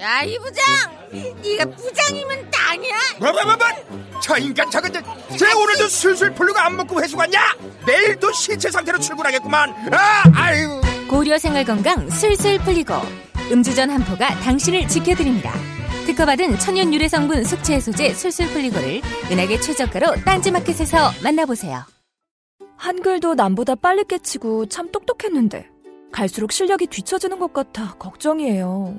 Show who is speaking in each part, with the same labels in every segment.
Speaker 1: 야, 이 부장! 네가 부장이면 땅이야?
Speaker 2: 뭐뭐뭐뭐 저 인간 저건 저, 쟤 오늘도 술술 풀리고 안 먹고 회수 갔냐 내일도 신체 상태로 출근하겠구만 아 아유
Speaker 3: 고려 생활 건강 술술 풀리고 음주전 한포가 당신을 지켜드립니다. 특허받은 천연 유래 성분 숙취 해소제 술술 풀리고를 은하계 최저가로 딴지마켓에서 만나보세요.
Speaker 4: 한글도 남보다 빨리 깨치고 참 똑똑했는데 갈수록 실력이 뒤처지는 것 같아 걱정이에요.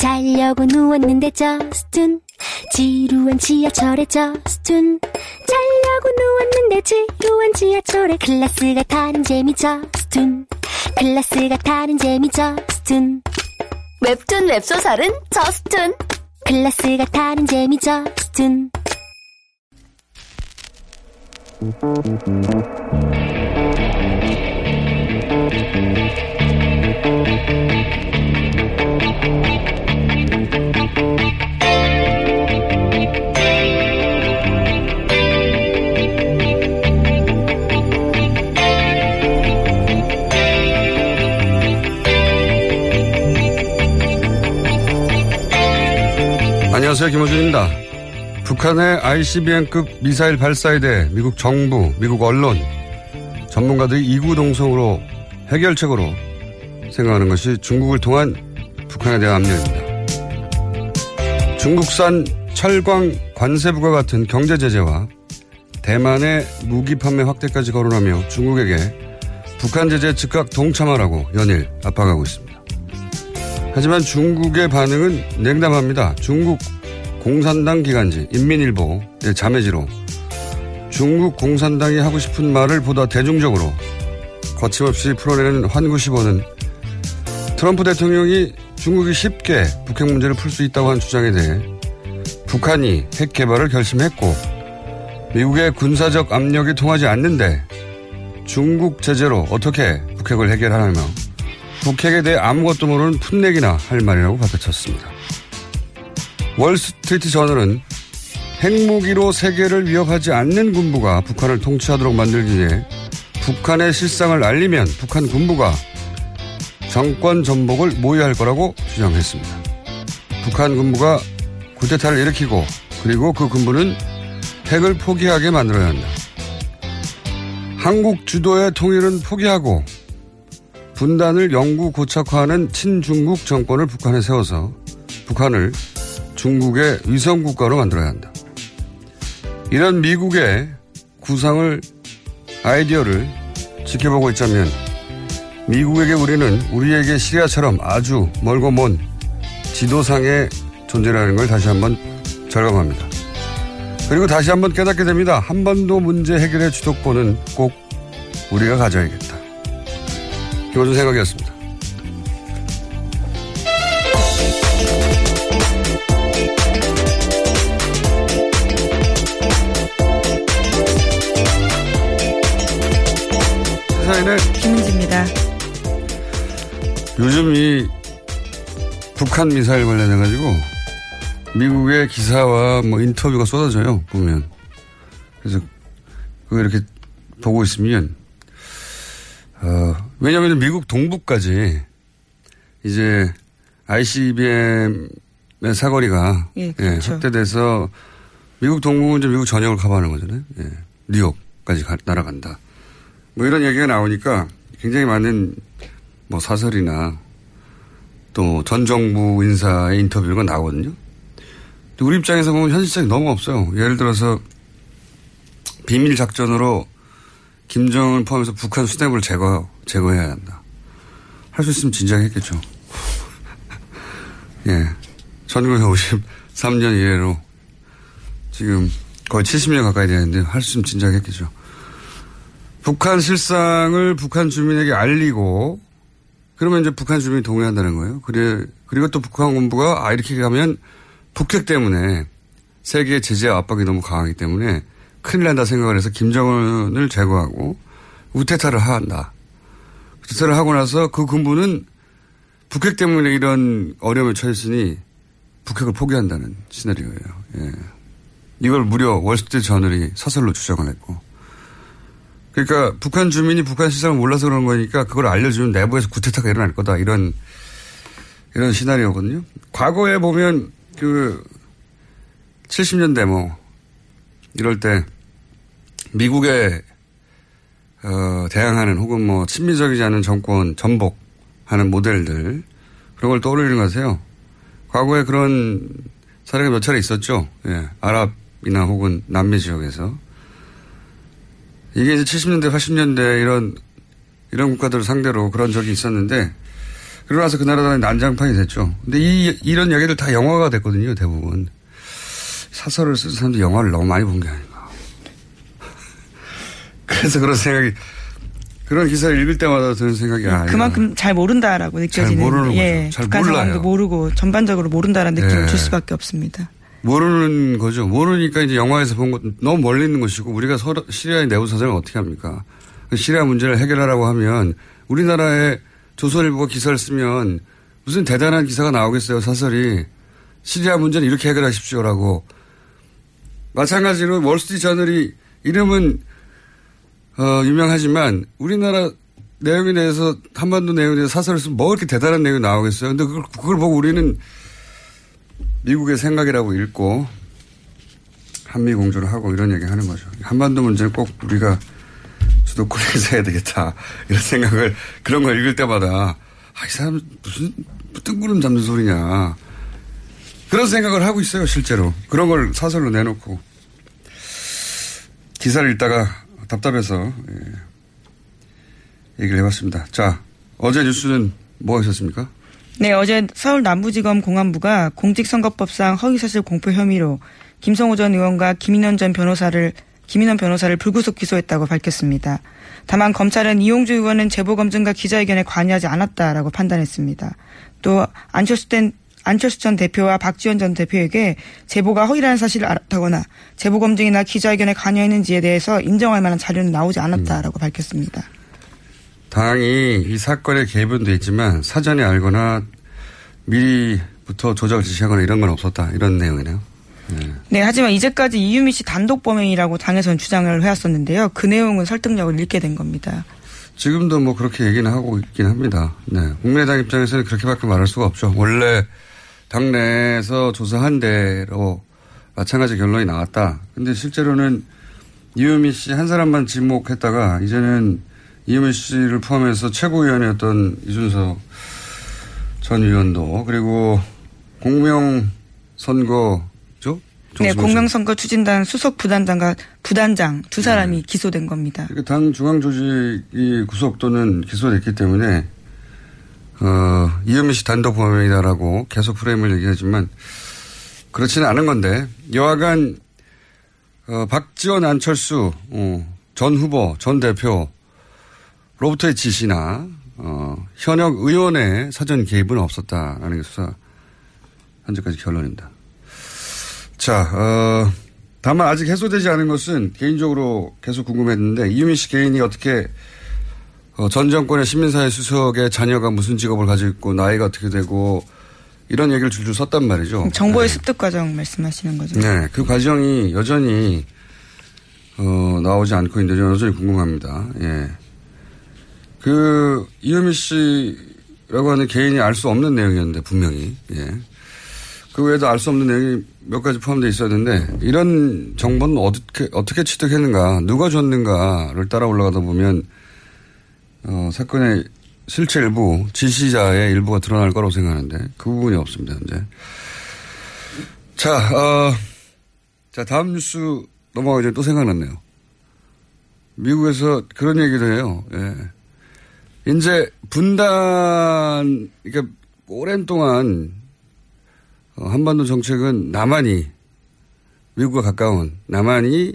Speaker 5: 자려고 누웠는데 저스툰 지루한 지하철에 저스툰. 자려고 누웠는데 지루한 지하철에 클래스가 타는 재미 저스툰. 클래스가 타는 재미 저스툰. 웹툰 웹소설은 저스툰. 클래스가 타는 재미 저스툰
Speaker 6: 안녕하세요. 김호준입니다. 북한의 ICBM급 미사일 발사에 대해 미국 정부, 미국 언론, 전문가들이 이구동성으로 해결책으로 생각하는 것이 중국을 통한 북한에 대한 압력입니다. 중국산 철광 관세부가 같은 경제 제재와 대만의 무기 판매 확대까지 거론하며 중국에게 북한 제재 즉각 동참하라고 연일 압박하고 있습니다. 하지만 중국의 반응은 냉담합니다. 중국 공산당 기관지 인민일보의 자매지로 중국 공산당이 하고 싶은 말을 보다 대중적으로 거침없이 풀어내는 환구시보는 트럼프 대통령이 중국이 쉽게 북핵 문제를 풀 수 있다고 한 주장에 대해 북한이 핵 개발을 결심했고 미국의 군사적 압력이 통하지 않는데 중국 제재로 어떻게 북핵을 해결하냐며 북핵에 대해 아무것도 모르는 풋내기나 할 말이라고 받아쳤습니다. 월스트리트 저널은 핵무기로 세계를 위협하지 않는 군부가 북한을 통치하도록 만들기 위해 북한의 실상을 알리면 북한 군부가 정권 전복을 모의할 거라고 주장했습니다. 북한 군부가 쿠데타를 일으키고 그리고 그 군부는 핵을 포기하게 만들어야 한다. 한국 주도의 통일은 포기하고 분단을 영구 고착화하는 친중국 정권을 북한에 세워서 북한을 중국의 위성국가로 만들어야 한다. 이런 미국의 구상을 아이디어를 지켜보고 있자면 미국에게 우리는 우리에게 시리아처럼 아주 멀고 먼 지도상의 존재라는 걸 다시 한번 절감합니다. 그리고 다시 한번 깨닫게 됩니다. 한 번도 문제 해결의 주도권은 꼭 우리가 가져야겠다. 김호준 생각이었습니다. 북한 미사일 관련해 가지고 미국의 기사와 뭐 인터뷰가 쏟아져요, 보면. 그래서 그거 이렇게 보고 있으면, 어, 왜냐면 미국 동부까지 이제 ICBM의 사거리가
Speaker 7: 예, 그렇죠.
Speaker 6: 예, 확대돼서 미국 동부는 이제 미국 전역을 커버하는 거잖아요. 예, 뉴욕까지 가- 날아간다. 뭐 이런 얘기가 나오니까 굉장히 많은 뭐 사설이나 또 전 정부 인사의 인터뷰가 나오거든요. 우리 입장에서 보면 현실성이 너무 없어요. 예를 들어서 비밀 작전으로 김정을 포함해서 북한 수뇌부를 제거, 제거해야 한다. 할 수 있으면 진작에 했겠죠. 예. 1953년 이래로 지금 거의 70년 가까이 되는데 할 수 있으면 진작에 했겠죠. 북한 실상을 북한 주민에게 알리고 그러면 이제 북한 주민이 동의한다는 거예요. 그래, 그리고 또 북한 군부가 아, 이렇게 가면 북핵 때문에 세계의 제재와 압박이 너무 강하기 때문에 큰일 난다 생각을 해서 김정은을 제거하고 우태타를 한다. 우태타를 하고 나서 그 군부는 북핵 때문에 이런 어려움에 처했으니 북핵을 포기한다는 시나리오예요. 예. 이걸 무려 월스트리트 저널이 사설로 주장을 했고. 그러니까 북한 주민이 북한 시장을 몰라서 그런 거니까 그걸 알려주면 내부에서 구태타가 일어날 거다. 이런, 이런 시나리오거든요. 과거에 보면 그 70년대 뭐 이럴 때 미국에 어, 대항하는 혹은 뭐 친미적이지 않은 정권 전복하는 모델들 그런 걸 떠올리는 것 같아요. 과거에 그런 사례가 몇 차례 있었죠. 예. 아랍이나 혹은 남미 지역에서. 이게 이제 70년대, 80년대 이런, 이런 국가들을 상대로 그런 적이 있었는데, 그러고 나서 그 나라들은 난장판이 됐죠. 근데 이, 이런 이야기들 다 영화가 됐거든요, 대부분. 사설을 쓴 사람들이 영화를 너무 많이 본 게 아닌가. 그래서 그런 생각이, 그런 기사를 읽을 때마다 드는 생각이 아,
Speaker 8: 그만큼 잘 모른다라고 느껴지는.
Speaker 6: 잘 모르는
Speaker 8: 예,
Speaker 6: 거죠. 잘
Speaker 8: 북한
Speaker 6: 몰라요.
Speaker 8: 상황도 모르고 전반적으로 모른다라는 느낌을
Speaker 6: 예.
Speaker 8: 줄 수밖에 없습니다.
Speaker 6: 모르는 거죠. 모르니까 이제 영화에서 본 것 너무 멀리 있는 것이고 우리가 서로 시리아의 내부 사정을 어떻게 합니까? 그 시리아 문제를 해결하라고 하면 우리나라의 조선일보가 기사를 쓰면 무슨 대단한 기사가 나오겠어요. 사설이 시리아 문제는 이렇게 해결하십시오라고. 마찬가지로 월스트리트 저널이 이름은 어, 유명하지만 우리나라 내용에 대해서 한반도 내용에 대해서 사설을 쓰면 뭐 이렇게 대단한 내용이 나오겠어요. 근데 그걸, 그걸 보고 우리는 미국의 생각이라고 읽고 한미 공조를 하고 이런 얘기 하는 거죠. 한반도 문제는 꼭 우리가 주도권에서 해야 되겠다. 이런 생각을 그런 걸 읽을 때마다 아, 이 사람 무슨 뜬구름 잡는 소리냐. 그런 생각을 하고 있어요, 실제로. 그런 걸 사설로 내놓고. 기사를 읽다가 답답해서 예, 얘기를 해봤습니다. 자, 어제 뉴스는 뭐가 있었습니까?
Speaker 8: 네, 어제 서울 남부지검 공안부가 공직선거법상 허위사실 공표 혐의로 김성호 전 의원과 김인원 전 변호사를 김인원 변호사를 불구속 기소했다고 밝혔습니다. 다만 검찰은 이용주 의원은 제보 검증과 기자회견에 관여하지 않았다라고 판단했습니다. 또 안철수 된 안철수 전 대표와 박지원 전 대표에게 제보가 허위라는 사실을 알았다거나 제보 검증이나 기자회견에 관여했는지에 대해서 인정할 만한 자료는 나오지 않았다라고 밝혔습니다.
Speaker 6: 당이 이 사건에 개입은 돼 있지만 사전에 알거나 미리부터 조작을 지시하거나 이런 건 없었다. 이런 내용이네요. 네.
Speaker 8: 네, 하지만 이제까지 이유미 씨 단독 범행이라고 당에서는 주장을 해왔었는데요. 그 내용은 설득력을 잃게 된 겁니다.
Speaker 6: 지금도 뭐 그렇게 얘기는 하고 있긴 합니다. 네. 국민의당 입장에서는 그렇게밖에 말할 수가 없죠. 원래 당내에서 조사한 대로 마찬가지 결론이 나왔다. 근데 실제로는 이유미 씨 한 사람만 지목했다가 이제는 이유미 씨를 포함해서 최고위원이었던 이준석 전 의원도 그리고 공명선거죠?
Speaker 8: 네, 공명선거 추진단 수석 부단장과 부단장 두 사람이 기소된 겁니다.
Speaker 6: 그러니까 당 중앙 조직이 구속 또는 기소됐기 때문에 어, 이현미 씨 단독 범행이다라고 계속 프레임을 얘기하지만 그렇지는 않은 건데 여하간 어, 박지원 안철수 어, 전 후보 전 대표 로부터의 지시나 어, 현역 의원의 사전 개입은 없었다라는 게 수사 현재까지 결론입니다. 자, 어, 다만 아직 해소되지 않은 것은 개인적으로 계속 궁금했는데 이유미 씨 개인이 어떻게 어, 전 정권의 시민사회 수석의 자녀가 무슨 직업을 가지고 있고 나이가 어떻게 되고 이런 얘기를 줄줄 썼단 말이죠.
Speaker 8: 정보의
Speaker 6: 네.
Speaker 8: 습득 과정 말씀하시는 거죠?
Speaker 6: 네, 그 과정이 여전히 어, 나오지 않고 있는데 여전히 궁금합니다. 예. 그 이유미 씨라고 하는 개인이 알 수 없는 내용이었는데 분명히 예. 그 외에도 알 수 없는 내용이 몇 가지 포함되어 있었는데 이런 정보는 어떻게 어떻게 취득했는가 누가 줬는가를 따라 올라가다 보면 어, 사건의 실체 일부 지시자의 일부가 드러날 거라고 생각하는데 그 부분이 없습니다 현재. 자, 어, 자, 다음 뉴스 넘어가기 전에 또 생각났네요. 미국에서 그런 얘기도 해요. 예. 이제 분단, 그러니까 오랜 동안 어, 한반도 정책은 남한이 미국과 가까운 남한이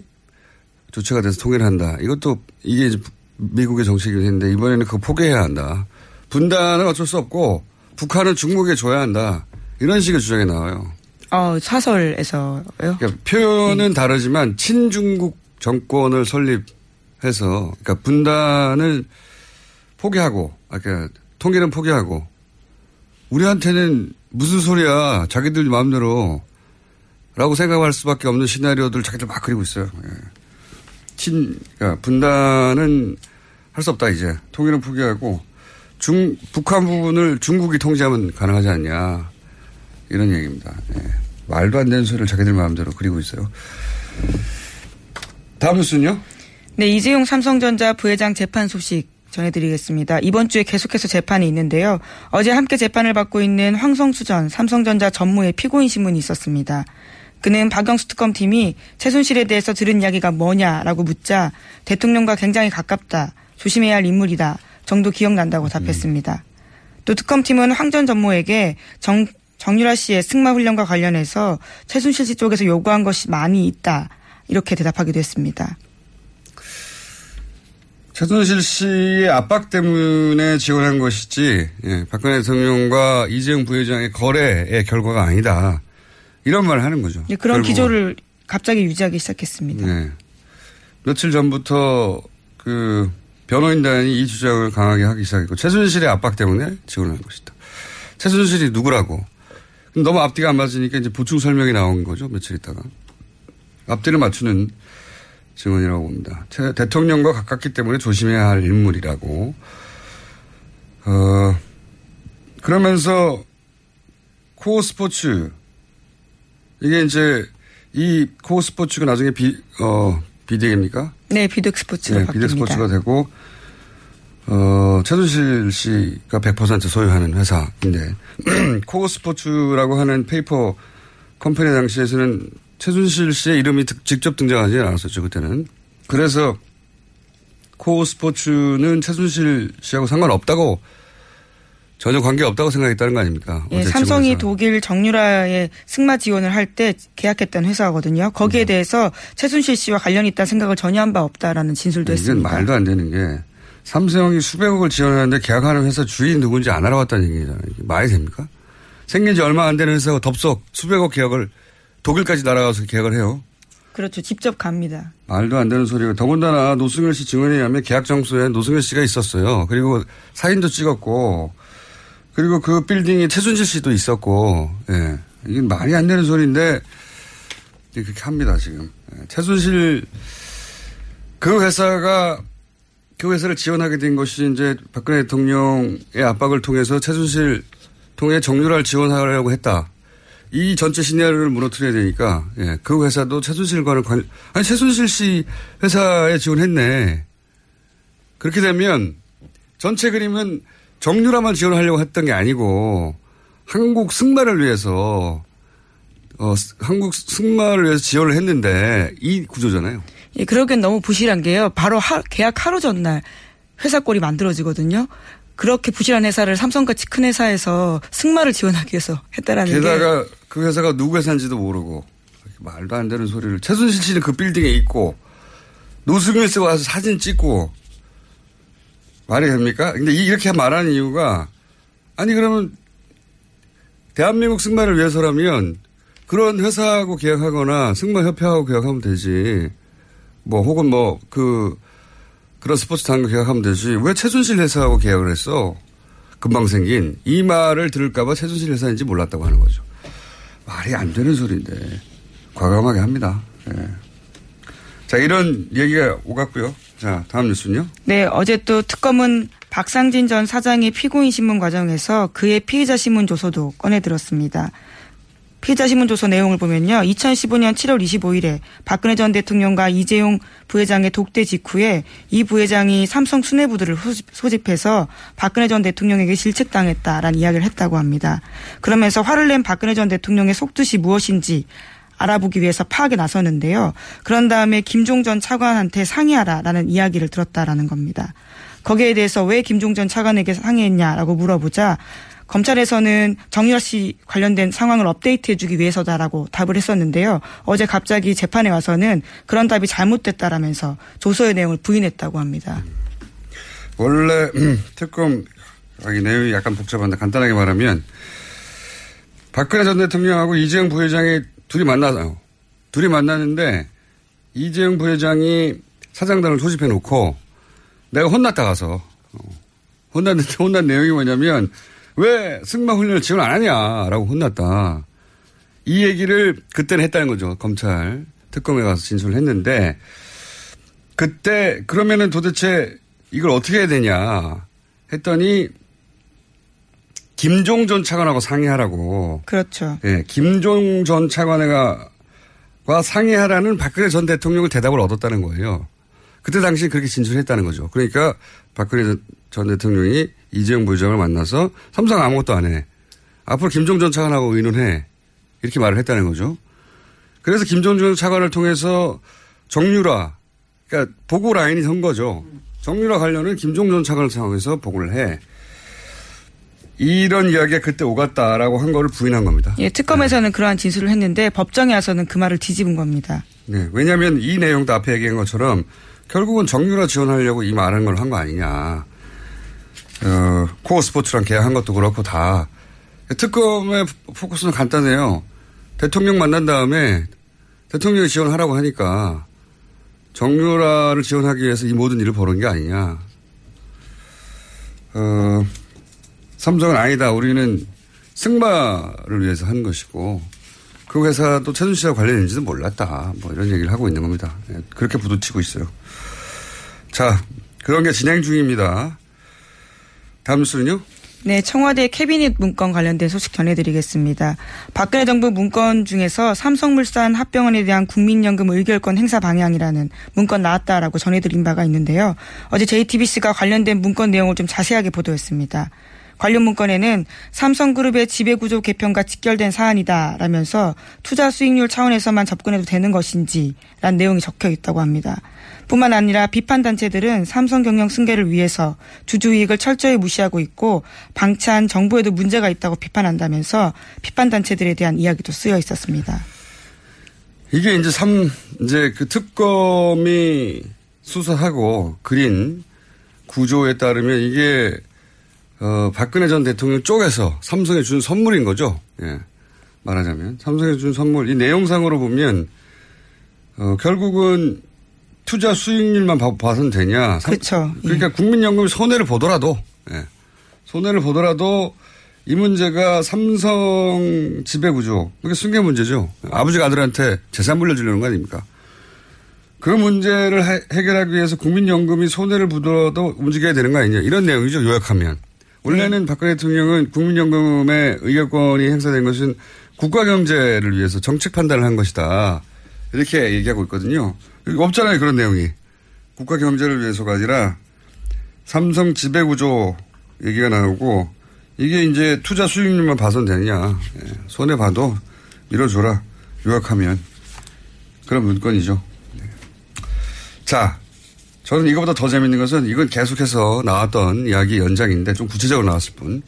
Speaker 6: 주체가 돼서 통일을 한다. 이것도 이게 이제 미국의 정책이긴 했는데 이번에는 그거 포기해야 한다. 분단은 어쩔 수 없고 북한은 중국에 줘야 한다. 이런 식의 주장이 나와요.
Speaker 8: 어, 사설에서요.
Speaker 6: 그러니까 표현은 다르지만 친중국 정권을 설립해서 그러니까 분단을 포기하고 아까 그러니까 통일은 포기하고 우리한테는 무슨 소리야 자기들 마음대로 라고 생각할 수밖에 없는 시나리오들 자기들 막 그리고 있어요. 예. 친, 그러니까 분단은 할 수 없다 이제 통일은 포기하고 중 북한 부분을 중국이 통제하면 가능하지 않냐 이런 얘기입니다. 예. 말도 안 되는 소리를 자기들 마음대로 그리고 있어요. 다음 뉴스는요?
Speaker 8: 네, 이재용 삼성전자 부회장 재판 소식 전해드리겠습니다. 이번 주에 계속해서 재판이 있는데요. 어제 함께 재판을 받고 있는 황성수 전 삼성전자 전무의 피고인 신문이 있었습니다. 그는 박영수 특검팀이 최순실에 대해서 들은 이야기가 뭐냐라고 묻자 대통령과 굉장히 가깝다. 조심해야 할 인물이다. 정도 기억난다고 답했습니다. 또 특검팀은 황 전 전무에게 정, 정유라 씨의 승마 훈련과 관련해서 최순실 씨 쪽에서 요구한 것이 많이 있다. 이렇게 대답하기도 했습니다.
Speaker 6: 최순실 씨의 압박 때문에 지원한 것이지 예, 박근혜 대통령과 이재용 부회장의 거래의 결과가 아니다. 이런 말을 하는 거죠.
Speaker 8: 예, 그런 결국. 기조를 갑자기 유지하기 시작했습니다. 네.
Speaker 6: 며칠 전부터 그 변호인단이 이 주장을 강하게 하기 시작했고 최순실의 압박 때문에 지원한 것이다. 최순실이 누구라고? 너무 앞뒤가 안 맞으니까 이제 보충 설명이 나온 거죠. 며칠 있다가. 앞뒤를 맞추는 증언이라고 봅니다. 대통령과 가깝기 때문에 조심해야 할 인물이라고. 어, 그러면서 코어 스포츠 이게 이제 이 코어 스포츠가 나중에 비, 어, 비덱입니까?
Speaker 8: 네, 비덱 스포츠가 네,
Speaker 6: 비덱 스포츠가 되고 어, 최순실 씨가 100% 소유하는 회사인데 코어 스포츠라고 하는 페이퍼 컴퍼니 당시에서는 최순실 씨의 이름이 직접 등장하지 않았었죠, 그때는. 그래서 코어 스포츠는 최순실 씨하고 상관없다고 전혀 관계 없다고 생각했다는 거 아닙니까?
Speaker 8: 예, 삼성이 독일 정유라의 승마 지원을 할 때 계약했던 회사거든요. 거기에 네. 대해서 최순실 씨와 관련이 있다는 생각을 전혀 한 바 없다라는 진술도
Speaker 6: 네,
Speaker 8: 했습니다.
Speaker 6: 말도 안 되는 게 삼성이 수백억을 지원하는데 계약하는 회사 주인 누군지 안 알아봤다는 얘기잖아요. 말이 됩니까? 생긴 지 얼마 안 되는 회사가 덥석 수백억 계약을 독일까지 날아가서 계약을 해요.
Speaker 8: 그렇죠. 직접 갑니다.
Speaker 6: 말도 안 되는 소리고 더군다나 노승열 씨 증언에 의하면 계약 장소에 노승열 씨가 있었어요. 그리고 사인도 찍었고 그리고 그 빌딩에 최순실 씨도 있었고 예. 이게 말이 안 되는 소리인데 그렇게 합니다 지금. 예. 최순실 그 회사가 그 회사를 지원하게 된 것이 이제 박근혜 대통령의 압박을 통해서 최순실 통해 정유라를 지원하려고 했다. 이 전체 시나리오를 무너뜨려야 되니까 예, 그 회사도 최순실과는 관 아니 최순실 씨 회사에 지원했네. 그렇게 되면 전체 그림은 정유라만 지원하려고 했던 게 아니고 한국 승마를 위해서 어, 한국 승마를 위해서 지원을 했는데 이 구조잖아요.
Speaker 8: 예, 그러기엔 너무 부실한 게요. 바로 하, 계약 하루 전날 회사 꼴이 만들어지거든요. 그렇게 부실한 회사를 삼성같이 큰 회사에서 승마를 지원하기 위해서 했다라는
Speaker 6: 게다가 게. 그 회사가 누구 회사인지도 모르고 말도 안 되는 소리를 최순실 씨는 그 빌딩에 있고 노승일 씨가 와서 사진 찍고 말이 됩니까? 근데 이렇게 말하는 이유가 아니 그러면 대한민국 승마를 위해서라면 그런 회사하고 계약하거나 승마 협회하고 계약하면 되지. 뭐 혹은 뭐그 그런 스포츠 단과 계약하면 되지. 왜 최순실 회사하고 계약을 했어? 금방 생긴 이 말을 들을까봐 최순실 회사인지 몰랐다고 하는 거죠. 말이 안 되는 소리인데 과감하게 합니다. 네. 자 이런 얘기가 오갔고요. 자 다음 뉴스는요.
Speaker 8: 네 어제 또 특검은 박상진 전 사장의 피고인 신문 과정에서 그의 피해자 신문 조서도 꺼내 들었습니다. 피해자 신문조서 내용을 보면요. 2015년 7월 25일에 박근혜 전 대통령과 이재용 부회장의 독대 직후에 이 부회장이 삼성 수뇌부들을 소집 해서 박근혜 전 대통령에게 실책당했다라는 이야기를 했다고 합니다. 그러면서 화를 낸 박근혜 전 대통령의 속뜻이 무엇인지 알아보기 위해서 파악에 나서는데요. 그런 다음에 김종 전 차관한테 상의하라라는 이야기를 들었다라는 겁니다. 거기에 대해서 왜 김종 전 차관에게 상의했냐라고 물어보자 검찰에서는 정유라 씨 관련된 상황을 업데이트해 주기 위해서다라고 답을 했었는데요. 어제 갑자기 재판에 와서는 그런 답이 잘못됐다라면서 조서의 내용을 부인했다고 합니다.
Speaker 6: 원래 음, 특검 이 내용이 약간 복잡한데 간단하게 말하면 박근혜 전 대통령하고 이재용 부회장이 둘이 만나요. 둘이 만나는데 이재용 부회장이 사장단을 소집해 놓고 내가 혼났다 가서 어, 혼났는데 혼난 내용이 뭐냐면 왜 승마 훈련을 지원 안 하냐라고 혼났다. 이 얘기를 그때는 했다는 거죠. 검찰 특검에 가서 진술을 했는데 그때 그러면은 도대체 이걸 어떻게 해야 되냐 했더니 김종 전 차관하고 상의하라고.
Speaker 8: 그렇죠.
Speaker 6: 예, 김종 전 차관과 상의하라는 박근혜 전 대통령을 대답을 얻었다는 거예요. 그때 당시 그렇게 진술했다는 거죠. 그러니까 박근혜 전 대통령이 이재용 부회장을 만나서 삼성 아무것도 안 해. 앞으로 김종 전 차관하고 의논해. 이렇게 말을 했다는 거죠. 그래서 김종 전 차관을 통해서 정유라, 그러니까 보고 라인이 선 거죠. 정유라 관련은 김종 전 차관을 상황에서 보고를 해. 이런 이야기가 그때 오갔다라고 한 거를 부인한 겁니다.
Speaker 8: 예, 특검에서는 네. 그러한 진술을 했는데 법정에 와서는 그 말을 뒤집은 겁니다.
Speaker 6: 네, 왜냐하면 이 내용도 앞에 얘기한 것처럼 결국은 정유라 지원하려고 이 말한 걸 한 거 아니냐. 어, 코어 스포츠랑 계약한 것도 그렇고 다. 특검의 포커스는 간단해요. 대통령 만난 다음에 대통령이 지원하라고 하니까 정유라를 지원하기 위해서 이 모든 일을 벌은 게 아니냐. 어, 삼성은 아니다. 우리는 승마를 위해서 한 것이고 그 회사도 최순실과 관련인지도 몰랐다. 뭐 이런 얘기를 하고 있는 겁니다. 예, 그렇게 부딪히고 있어요. 자, 그런 게 진행 중입니다. 다음 뉴스는요?
Speaker 8: 네, 청와대 캐비닛 문건 관련된 소식 전해드리겠습니다. 박근혜 정부 문건 중에서 삼성물산 합병원에 대한 국민연금 의결권 행사 방향이라는 문건 나왔다라고 전해드린 바가 있는데요. 어제 JTBC가 관련된 문건 내용을 좀 자세하게 보도했습니다. 관련 문건에는 삼성그룹의 지배구조 개편과 직결된 사안이다라면서 투자 수익률 차원에서만 접근해도 되는 것인지라는 내용이 적혀 있다고 합니다. 뿐만 아니라 비판 단체들은 삼성 경영 승계를 위해서 주주 이익을 철저히 무시하고 있고 방치한 정부에도 문제가 있다고 비판한다면서 비판 단체들에 대한 이야기도 쓰여 있었습니다.
Speaker 6: 이게 이제 삼 이제 그 특검이 수사하고 그린 구조에 따르면 이게 어, 박근혜 전 대통령 쪽에서 삼성에 준 선물인 거죠. 예. 말하자면. 삼성에 준 선물. 이 내용상으로 보면, 어, 결국은 투자 수익률만 봐, 봐서는 되냐.
Speaker 8: 그렇죠.
Speaker 6: 그러니까 예. 국민연금이 손해를 보더라도, 예. 손해를 보더라도 이 문제가 삼성 지배구조. 그게 승계 문제죠. 아버지가 아들한테 재산 물려주려는 거 아닙니까? 그 문제를 해, 해결하기 위해서 국민연금이 손해를 보더라도 움직여야 되는 거 아니냐. 이런 내용이죠. 요약하면. 원래는 네. 박근혜 대통령은 국민연금의 의결권이 행사된 것은 국가 경제를 위해서 정책 판단을 한 것이다. 이렇게 얘기하고 있거든요. 없잖아요. 그런 내용이. 국가 경제를 위해서가 아니라 삼성 지배구조 얘기가 나오고 이게 이제 투자 수익률만 봐선 되느냐. 예, 손해 봐도 밀어줘라. 요약하면. 그런 문건이죠. 네. 자, 저는 이거보다 더 재밌는 것은 이건 계속해서 나왔던 이야기 연장인데 좀 구체적으로 나왔을 뿐.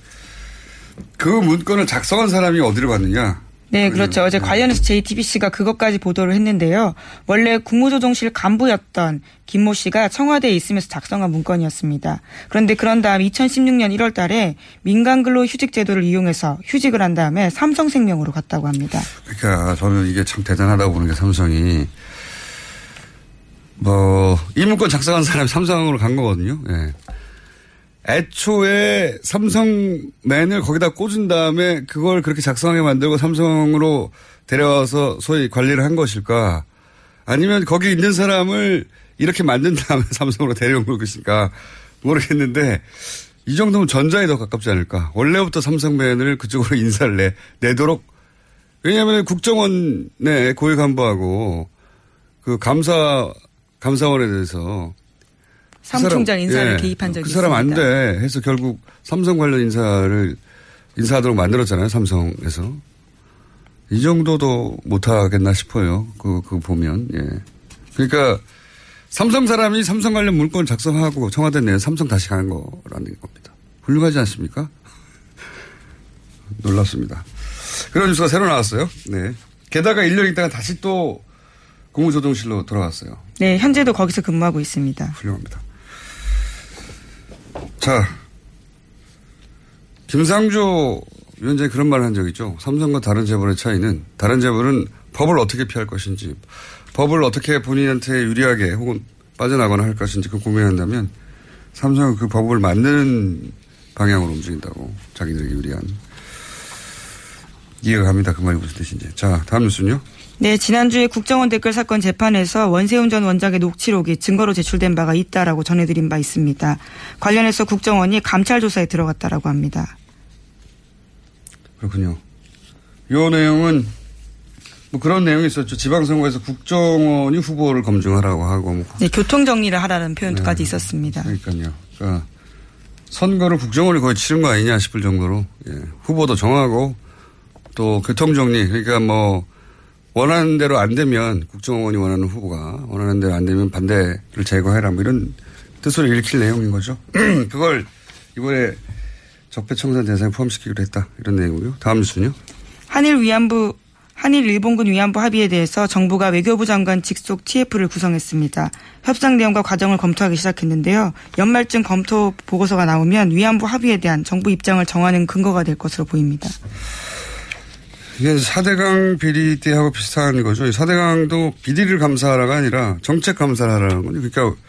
Speaker 6: 그 문건을 작성한 사람이 어디를 갔느냐.
Speaker 8: 네, 그렇죠. 어제 관련해서 JTBC가 그것까지 보도를 했는데요. 원래 국무조정실 간부였던 김모 씨가 청와대에 있으면서 작성한 문건이었습니다. 그런데 그런 다음 2016년 1월 달에 민간근로 휴직 제도를 이용해서 휴직을 한 다음에 삼성생명으로 갔다고 합니다.
Speaker 6: 그러니까 저는 이게 참 대단하다고 보는 게 삼성이 뭐, 이 문건 작성한 사람이 삼성으로 간 거거든요. 예. 애초에 삼성맨을 거기다 꽂은 다음에 그걸 그렇게 작성하게 만들고 삼성으로 데려와서 소위 관리를 한 것일까? 아니면 거기 있는 사람을 이렇게 만든 다음에 삼성으로 데려온 것일까? 모르겠는데 이 정도면 전자에 더 가깝지 않을까? 원래부터 삼성맨을 그쪽으로 인사를 내, 내도록 왜냐하면 국정원의 고위 간부하고 그 감사 감사원에 대해서 그
Speaker 8: 사무총장 인사를
Speaker 6: 예,
Speaker 8: 개입한 적이
Speaker 6: 그 사람 안
Speaker 8: 있습니다.
Speaker 6: 돼 해서 결국 삼성 관련 인사를 인사하도록 만들었잖아요. 삼성에서 이 정도도 못하겠나 싶어요. 그, 그 보면 예. 그러니까 삼성 사람이 삼성 관련 문건 작성하고 청와대 내에 삼성 다시 가는 거라는 겁니다. 훌륭하지 않습니까? 놀랍습니다. 그런 뉴스가 새로 나왔어요. 네. 게다가 1년 있다가 다시 또 공무조정실로 돌아왔어요.
Speaker 8: 네, 현재도 거기서 근무하고 있습니다.
Speaker 6: 훌륭합니다. 자, 김상조 위원장이 그런 말을 한 적 있죠. 삼성과 다른 재벌의 차이는 다른 재벌은 법을 어떻게 피할 것인지, 법을 어떻게 본인한테 유리하게 혹은 빠져나거나 할 것인지 그 고민한다면 삼성은 그 법을 만드는 방향으로 움직인다고 자기들에게 유리한 이해가 갑니다. 그 말이 무슨 뜻인지. 자, 다음 뉴스는요.
Speaker 8: 네, 지난주에 국정원 댓글 사건 재판에서 원세훈 전 원장의 녹취록이 증거로 제출된 바가 있다라고 전해드린 바 있습니다. 관련해서 국정원이 감찰 조사에 들어갔다라고 합니다.
Speaker 6: 그렇군요. 요 내용은 뭐 그런 내용이 있었죠. 지방선거에서 국정원이 후보를 검증하라고 하고 뭐
Speaker 8: 네, 교통 정리를 하라는 표현까지 있었습니다.
Speaker 6: 그러니까요. 그러니까 선거를 국정원이 거의 치른 거 아니냐 싶을 정도로 예. 후보도 정하고 또 교통 정리 그러니까 뭐 원하는 대로 안 되면 국정원이 원하는 후보가 원하는 대로 안 되면 반대를 제거해라 뭐 이런 뜻으로 읽힐 내용인 거죠. 그걸 이번에 적폐청산 대상에 포함시키기로 했다 이런 내용이고요. 다음 뉴스는요.
Speaker 8: 한일 위안부 한일 일본군 위안부 합의에 대해서 정부가 외교부 장관 직속 TF를 구성했습니다. 협상 내용과 과정을 검토하기 시작했는데요. 연말쯤 검토 보고서가 나오면 위안부 합의에 대한 정부 입장을 정하는 근거가 될 것으로 보입니다.
Speaker 6: 이게 4대강 비리 때하고 비슷한 거죠. 4대강도 비리를 감사하라가 아니라 정책 감사를 하라는 거죠. 그러니까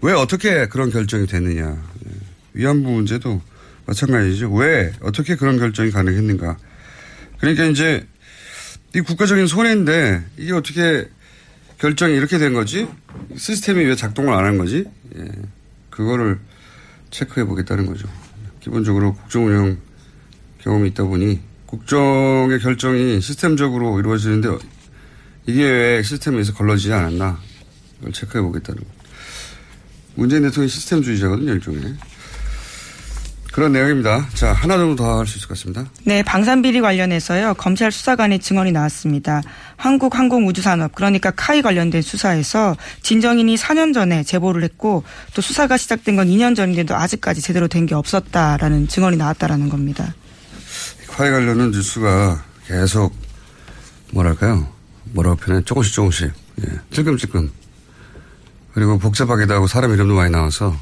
Speaker 6: 왜 어떻게 그런 결정이 됐느냐. 예. 위안부 문제도 마찬가지죠. 왜 어떻게 그런 결정이 가능했는가. 그러니까 이제 이 국가적인 손해인데 이게 어떻게 결정이 이렇게 된 거지? 시스템이 왜 작동을 안 한 거지? 예. 그거를 체크해 보겠다는 거죠. 기본적으로 국정 운영 경험이 있다 보니 국정의 결정이 시스템적으로 이루어지는데 이게 왜 시스템에서 걸러지지 않았나 이걸 체크해 보겠다는 거. 문재인 대통령이 시스템주의자거든요, 일종의. 그런 내용입니다. 자, 하나 정도 더 할 수 있을 것 같습니다.
Speaker 8: 네, 방산비리 관련해서요. 검찰 수사관의 증언이 나왔습니다. 한국항공우주산업 그러니까 카이 관련된 수사에서 진정인이 4년 전에 제보를 했고 또 수사가 시작된 건 2년 전인데도 아직까지 제대로 된 게 없었다라는 증언이 나왔다라는 겁니다.
Speaker 6: 화해 관련은 뉴스가 계속 뭐랄까요? 뭐라고 표현해? 조금씩 조금씩. 예. 찔끔찔끔. 그리고 복잡하기도 하고 사람 이름도 많이 나와서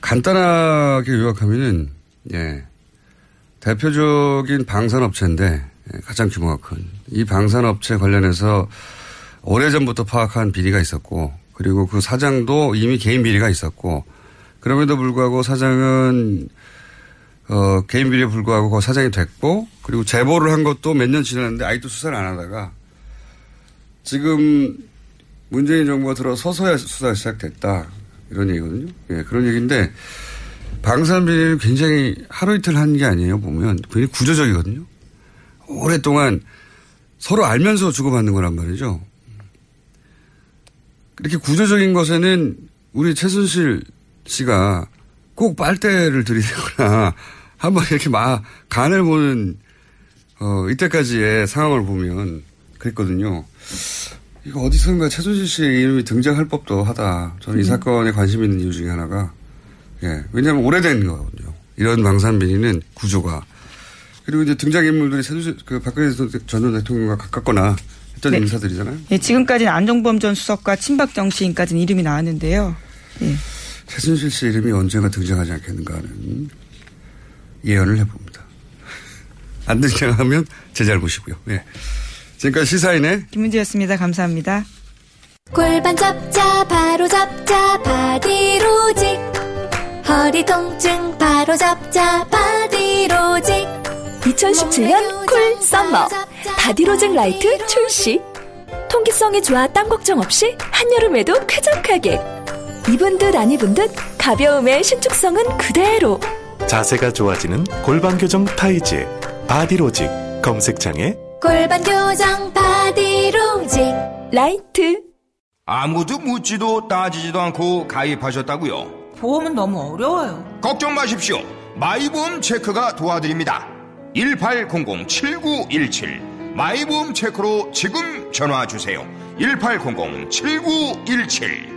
Speaker 6: 간단하게 요약하면은 예. 대표적인 방산업체인데 예, 가장 규모가 큰 이 방산업체 관련해서 오래전부터 파악한 비리가 있었고 그리고 그 사장도 이미 개인 비리가 있었고 그럼에도 불구하고 사장은 어, 개인 비리에 불구하고 그 사장이 됐고 그리고 제보를 한 것도 몇 년 지났는데 아직도 수사를 안 하다가 지금 문재인 정부가 들어서서야 수사가 시작됐다. 이런 얘기거든요. 예, 그런 얘기인데 방산 비리를 굉장히 하루 이틀 한 게 아니에요. 보면 굉장히 구조적이거든요. 오랫동안 서로 알면서 주고받는 거란 말이죠. 이렇게 구조적인 것에는 우리 최순실 씨가 꼭 빨대를 들이대거나 한번 이렇게 막 간을 보는 어 이때까지의 상황을 보면 그랬거든요. 이거 어디선가 최순실 씨의 이름이 등장할 법도 하다. 저는 이 사건에 관심 있는 이유 중에 하나가 예 왜냐하면 오래된 거거든요. 이런 방산 비리는 구조가 그리고 이제 등장인물들이 최순실 그 박근혜 전 대통령과 가깝거나 했던
Speaker 8: 네.
Speaker 6: 인사들이잖아요.
Speaker 8: 예, 지금까지는 안종범 전 수석과 친박정 시인까지는 이름이 나왔는데요. 예.
Speaker 6: 최순실 씨 이름이 언젠가 등장하지 않겠는가 하는 예언을 해봅니다. 안 등장하면 제 잘못이고요. 예. 지금까지 시사인의
Speaker 8: 김은지였습니다. 감사합니다.
Speaker 5: 골반 잡자 바로 잡자 바디로직 허리 통증 바로 잡자 바디로직
Speaker 4: 2017년 cool summer 바디로직 라이트 출시. 통기성이 좋아 땀 걱정 없이 한여름에도 쾌적하게. 입은 듯 안 입은 듯 가벼움의 신축성은 그대로.
Speaker 9: 자세가 좋아지는 골반 교정 타이즈 바디로직 검색창에
Speaker 5: 골반 교정 바디로직
Speaker 4: 라이트
Speaker 2: 아무도 묻지도 따지지도 않고 가입하셨다고요?
Speaker 10: 보험은 너무 어려워요.
Speaker 2: 걱정 마십시오. 마이보험 체크가 도와드립니다. 1800-7917 마이보험 체크로 지금 전화 주세요. 1800-7917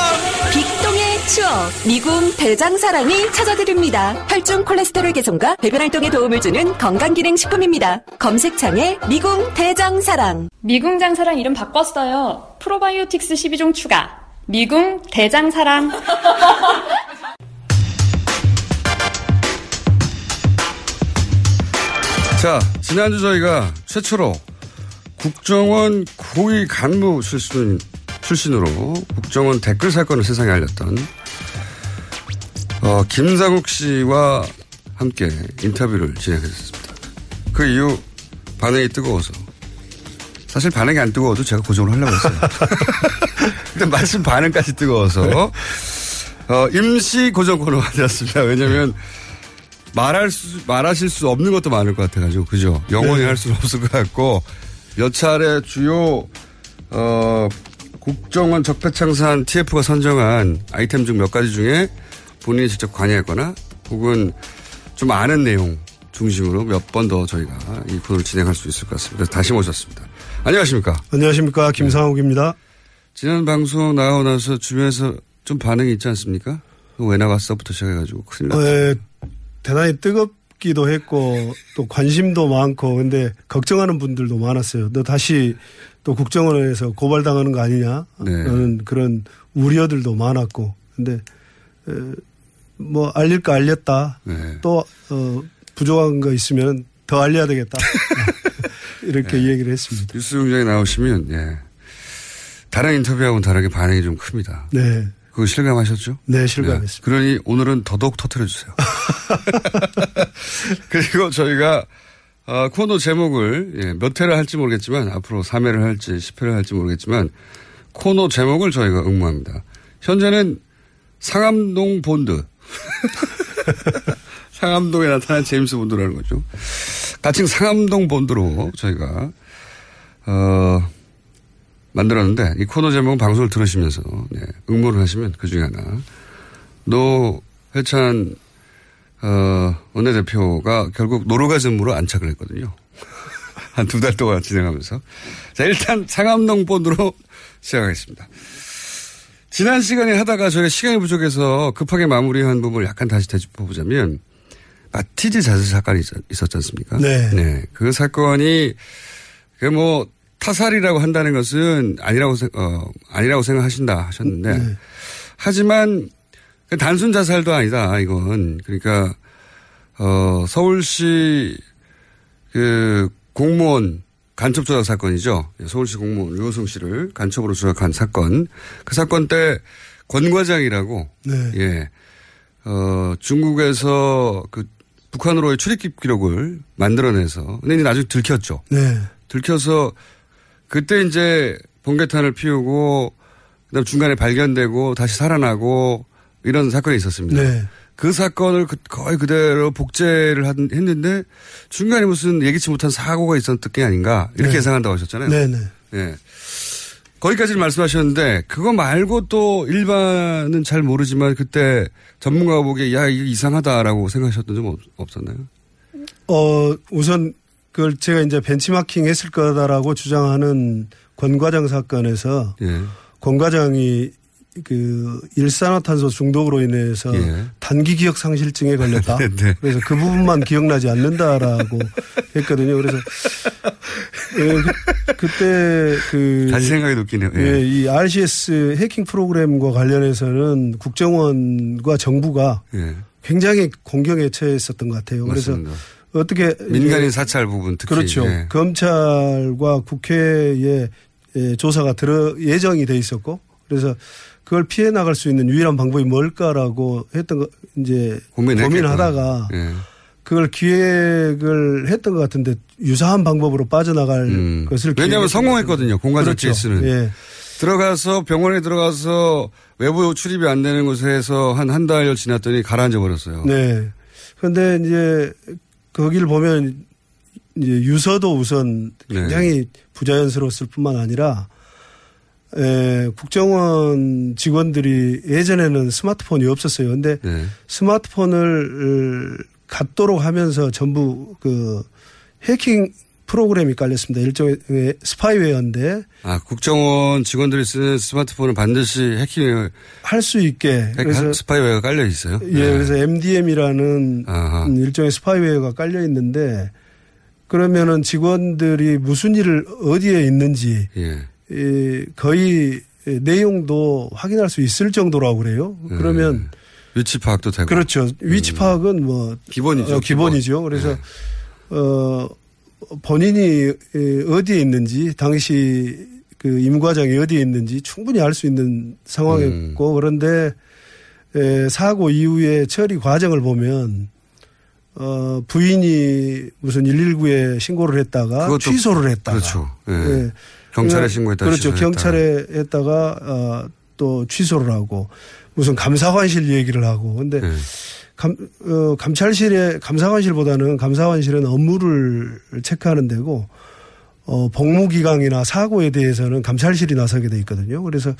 Speaker 4: 추억 미궁 대장사랑이 찾아드립니다. 혈중 콜레스테롤 개선과 배변 활동에 도움을 주는 건강기능식품입니다. 검색창에 미궁 대장사랑
Speaker 11: 미궁 장사랑 이름 바꿨어요. 프로바이오틱스 12종 추가. 미궁 대장사랑.
Speaker 6: 자, 지난주 저희가 최초로 국정원 고위 간부 출신, 출신으로 국정원 댓글 사건을 세상에 알렸던 어, 김상욱 씨와 함께 인터뷰를 진행했습니다. 그 이후 반응이 뜨거워서 사실 반응이 안 뜨거워도 제가 고정을 하려고 했어요. 근데 마침 반응까지 뜨거워서 어, 임시 고정 코너가 되었습니다. 왜냐면 말할 수, 말하실 수 없는 것도 많을 것 같아가지고, 그죠? 영원히
Speaker 12: 네.
Speaker 6: 할 수는 없을 것 같고, 몇 차례 주요, 어, 국정원 적폐청산 TF가 선정한 아이템 중 몇 가지 중에 본인이 직접 관여했거나, 혹은 좀 아는 내용 중심으로 몇 번 더 저희가 이 코너를 진행할 수 있을 것 같습니다. 다시 모셨습니다. 안녕하십니까?
Speaker 12: 안녕하십니까. 김상욱입니다.
Speaker 6: 지난 방송 나가고 나서 주변에서 좀 반응이 있지 않습니까? 왜 나갔어부터 시작해가지고 큰일 났다.
Speaker 12: 어, 대단히 뜨겁기도 했고 또 관심도 많고 근데 걱정하는 분들도 많았어요. 너 다시 또 국정원에서 고발당하는 거 아니냐?
Speaker 6: 네.
Speaker 12: 라는 그런 우려들도 많았고 근데 에, 뭐 알릴 거 알렸다.
Speaker 6: 네.
Speaker 12: 또 어, 부족한 거 있으면 더 알려야 되겠다. 이렇게
Speaker 6: 네.
Speaker 12: 얘기를 했습니다.
Speaker 6: 뉴스 공장에 나오시면, 예. 다른 인터뷰하고는 다르게 반응이 좀 큽니다.
Speaker 12: 네.
Speaker 6: 그거 실감하셨죠?
Speaker 12: 네, 실감했습니다.
Speaker 6: 그러니 오늘은 더더욱 터트려 주세요. 그리고 저희가 어, 코너 제목을 예, 몇 회를 할지 모르겠지만 앞으로 3회를 할지 10회를 할지 모르겠지만 코너 제목을 저희가 응모합니다. 현재는 상암동 본드. 상암동에 나타난 제임스 본드라는 거죠. 가칭 상암동 본드로 저희가 어, 만들었는데 이 코너 제목은 방송을 들으시면서 네, 응모를 하시면 그 중에 하나 노회찬 어, 원내대표가 결국 노르가즘으로 안착을 했거든요. 한 두 달 동안 진행하면서 자 일단 상암동 본드로 시작하겠습니다. 지난 시간에 하다가 저희가 시간이 부족해서 급하게 마무리한 부분을 약간 다시 되짚어보자면 마티즈 자살 사건이 있었, 있었지 않습니까?
Speaker 12: 네.
Speaker 6: 그 사건이 그 뭐 타살이라고 한다는 것은 아니라고 생- 어 아니라고 생각하신다 하셨는데
Speaker 12: 네.
Speaker 6: 하지만 그 단순 자살도 아니다 이건 그러니까 어 서울시 그 공무원 간첩 조작 사건이죠. 예, 서울시 공무원 류호성 씨를 간첩으로 조작한 사건. 그 사건 때 권 과장이라고
Speaker 12: 네.
Speaker 6: 예. 어, 중국에서 그 북한으로의 출입국 기록을 만들어내서 근데 이제 나중에 들켰죠.
Speaker 12: 네.
Speaker 6: 들켜서 그때 이제 번개탄을 피우고 그다음 중간에 발견되고 다시 살아나고 이런 사건이 있었습니다.
Speaker 12: 네.
Speaker 6: 그 사건을 그- 거의 그대로 복제를 한- 했는데 중간에 무슨 예기치 못한 사고가 있었던 게 아닌가 이렇게
Speaker 12: 네.
Speaker 6: 예상한다고 하셨잖아요.
Speaker 12: 네네.
Speaker 6: 예. 거기까지는 말씀하셨는데 그거 말고 또 일반은 잘 모르지만 그때 전문가가 보기에 야 이거 이상하다라고 생각하셨던 점 없- 없었나요?
Speaker 12: 어, 우선 그걸 제가 이제 벤치마킹 했을 거다라고 주장하는 권 과장 사건에서
Speaker 6: 예.
Speaker 12: 권 과장이 그 일산화탄소 중독으로 인해서
Speaker 6: 예.
Speaker 12: 단기 기억 상실증에 걸렸다.
Speaker 6: 네, 네.
Speaker 12: 그래서 그 부분만 기억나지 않는다라고 했거든요. 그래서 예, 그, 그때 그
Speaker 6: 다시 생각이 웃기네요. 예.
Speaker 12: 예, 이 RCS 해킹 프로그램과 관련해서는 국정원과 정부가
Speaker 6: 예.
Speaker 12: 굉장히 공경에 처했었던 것 같아요. 그래서
Speaker 6: 맞습니다.
Speaker 12: 어떻게
Speaker 6: 민간인
Speaker 12: 이제
Speaker 6: 사찰 부분 특히
Speaker 12: 그렇죠.
Speaker 6: 예.
Speaker 12: 검찰과 국회에 예, 조사가 들어 예정이 돼 있었고 그래서 그걸 피해 나갈 수 있는 유일한 방법이 뭘까라고 했던 거 이제. 고민하다가
Speaker 6: 예.
Speaker 12: 그걸 기획을 했던 것 같은데 유사한 방법으로 빠져나갈 것을
Speaker 6: 음. 왜냐하면
Speaker 12: 기획했던
Speaker 6: 성공했거든요. 공간적
Speaker 12: 그렇죠.
Speaker 6: 케이스는.
Speaker 12: 예.
Speaker 6: 들어가서 병원에 들어가서 외부 출입이 안 되는 곳에서 한 한달 지났더니 가라앉아 버렸어요.
Speaker 12: 네. 그런데 이제 거기를 보면 이제 유서도 우선
Speaker 6: 네.
Speaker 12: 굉장히 부자연스러웠을 뿐만 아니라 에, 국정원 직원들이 예전에는 스마트폰이 없었어요. 근데
Speaker 6: 네.
Speaker 12: 스마트폰을 갖도록 하면서 전부 그 해킹 프로그램이 깔렸습니다. 일종의 스파이웨어인데
Speaker 6: 아 국정원 직원들이 쓰는 스마트폰은 반드시 해킹을
Speaker 12: 할 수 있게
Speaker 6: 그래서 스파이웨어가 깔려 있어요. 네.
Speaker 12: 예, 그래서 MDM이라는 일종의 스파이웨어가 깔려 있는데 그러면은 직원들이 무슨 일을 어디에 있는지
Speaker 6: 예.
Speaker 12: 이 거의 내용도 확인할 수 있을 정도라고 그래요. 그러면
Speaker 6: 위치 파악도 되고.
Speaker 12: 그렇죠. 위치 파악은 뭐
Speaker 6: 기본이죠.
Speaker 12: 어, 기본이죠. 그래서 어 본인이 어디에 있는지 당시 그 임과장이 어디에 있는지 충분히 알 수 있는 상황이었고 그런데 에, 사고 이후에 처리 과정을 보면 어 부인이 무슨 119에 신고를 했다가 취소를 했다가
Speaker 6: 그렇죠. 예. 경찰에 신고했다가
Speaker 12: 그렇죠.
Speaker 6: 취소했다가.
Speaker 12: 경찰에 했다가 어, 또 취소를 하고 무슨 감사관실 얘기를 하고 근데
Speaker 6: 네.
Speaker 12: 감, 어, 감찰실에 감사관실보다는 감사관실은 업무를 체크하는 데고 어, 복무기강이나 사고에 대해서는 감찰실이 나서게 돼 있거든요. 그래서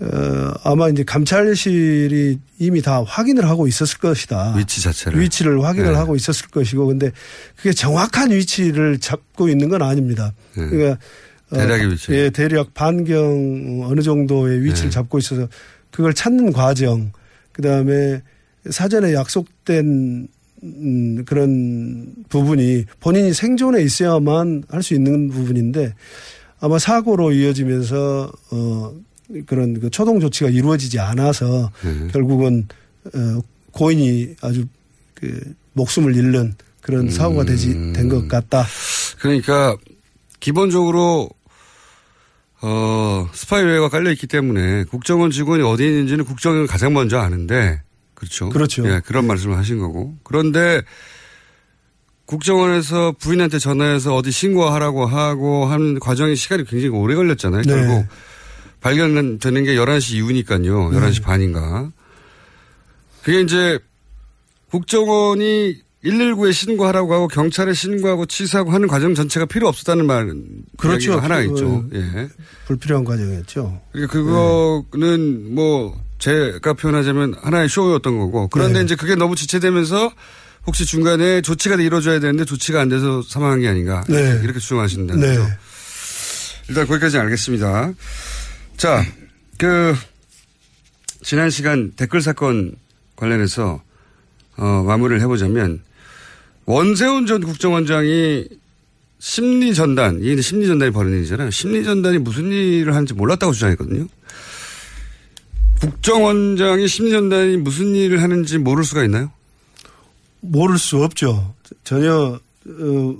Speaker 12: 어, 아마 이제 감찰실이 이미 다 확인을 하고 있었을 것이다.
Speaker 6: 위치 자체를.
Speaker 12: 위치를 확인을
Speaker 6: 네.
Speaker 12: 하고 있었을 것이고 근데 그게 정확한 위치를 잡고 있는 건 아닙니다.
Speaker 6: 네.
Speaker 12: 그러니까 어,
Speaker 6: 대략의 위치.
Speaker 12: 예, 대략 반경 어느 정도의 위치를
Speaker 6: 네.
Speaker 12: 잡고 있어서 그걸 찾는 과정, 그 다음에 사전에 약속된 음, 그런 부분이 본인이 생존에 있어야만 할 수 있는 부분인데 아마 사고로 이어지면서 어 그런 그 초동 조치가 이루어지지 않아서
Speaker 6: 네.
Speaker 12: 결국은 어 고인이 아주 그 목숨을 잃는 그런 사고가 되지 된 것 같다.
Speaker 6: 그러니까 기본적으로 어 스파이웨어가 깔려 있기 때문에 국정원 직원이 어디 있는지는 국정원이 가장 먼저 아는데 그렇죠.
Speaker 12: 그렇죠.
Speaker 6: 예, 그런 말씀을 하신 거고 그런데 국정원에서 부인한테 전화해서 어디 신고하라고 하고 하는 과정이 시간이 굉장히 오래 걸렸잖아요.
Speaker 12: 네.
Speaker 6: 결국 발견되는 게 11시 이후니까요. 11시
Speaker 12: 네.
Speaker 6: 반인가. 그게 이제 국정원이 119에 신고하라고 하고 경찰에 신고하고 취소하고 하는 과정 전체가 필요 없었다는 말
Speaker 12: 그렇죠.
Speaker 6: 하나
Speaker 12: 그,
Speaker 6: 있죠.
Speaker 12: 어,
Speaker 6: 예.
Speaker 12: 불필요한 과정이었죠.
Speaker 6: 그러니까 그거는 뭐 제가 표현하자면 하나의 쇼였던 거고 그런데
Speaker 12: 네.
Speaker 6: 이제 그게 너무 지체되면서 혹시 중간에 조치가 이루어져야 되는데 조치가 안 돼서 사망한 게 아닌가
Speaker 12: 네.
Speaker 6: 이렇게 주장하신다는
Speaker 12: 네.
Speaker 6: 거죠. 일단 거기까지 알겠습니다. 자, 그 지난 시간 댓글 사건 관련해서 어, 마무리를 해보자면 원세훈 전 국정원장이 심리 전단, 이게 이제 심리 전단이 벌어진 일이잖아요. 심리 전단이 무슨 일을 하는지 몰랐다고 주장했거든요. 국정원장이 심리 전단이 무슨 일을 하는지 모를 수가 있나요?
Speaker 12: 모를 수 없죠. 전혀 어,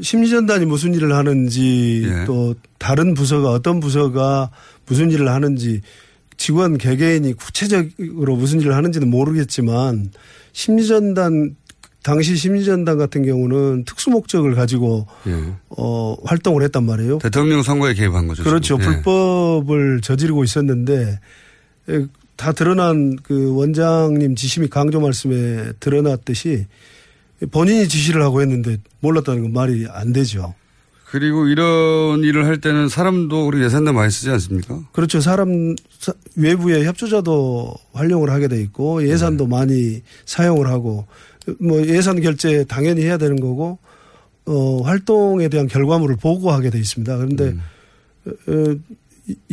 Speaker 12: 심리전단이 무슨 일을 하는지
Speaker 6: 예.
Speaker 12: 또 다른 부서가 어떤 부서가 무슨 일을 하는지 직원 개개인이 구체적으로 무슨 일을 하는지는 모르겠지만 심리전단 당시 심리전단 같은 경우는 특수 목적을 가지고
Speaker 6: 예.
Speaker 12: 어, 활동을 했단 말이에요.
Speaker 6: 대통령 선거에 개입한 거죠.
Speaker 12: 그렇죠.
Speaker 6: 지금. 예.
Speaker 12: 불법을 저지르고 있었는데 에, 다 드러난 그 원장님 지심이 강조 말씀에 드러났듯이 본인이 지시를 하고 했는데 몰랐다는 건 말이 안 되죠.
Speaker 6: 그리고 이런 일을 할 때는 사람도 우리 예산도 많이 쓰지 않습니까?
Speaker 12: 그렇죠. 사람 사- 외부의 협조자도 활용을 하게 돼 있고 예산도
Speaker 6: 네.
Speaker 12: 많이 사용을 하고 뭐 예산 결제 당연히 해야 되는 거고 어 활동에 대한 결과물을 보고하게 돼 있습니다. 그런데
Speaker 6: 음.
Speaker 12: 어,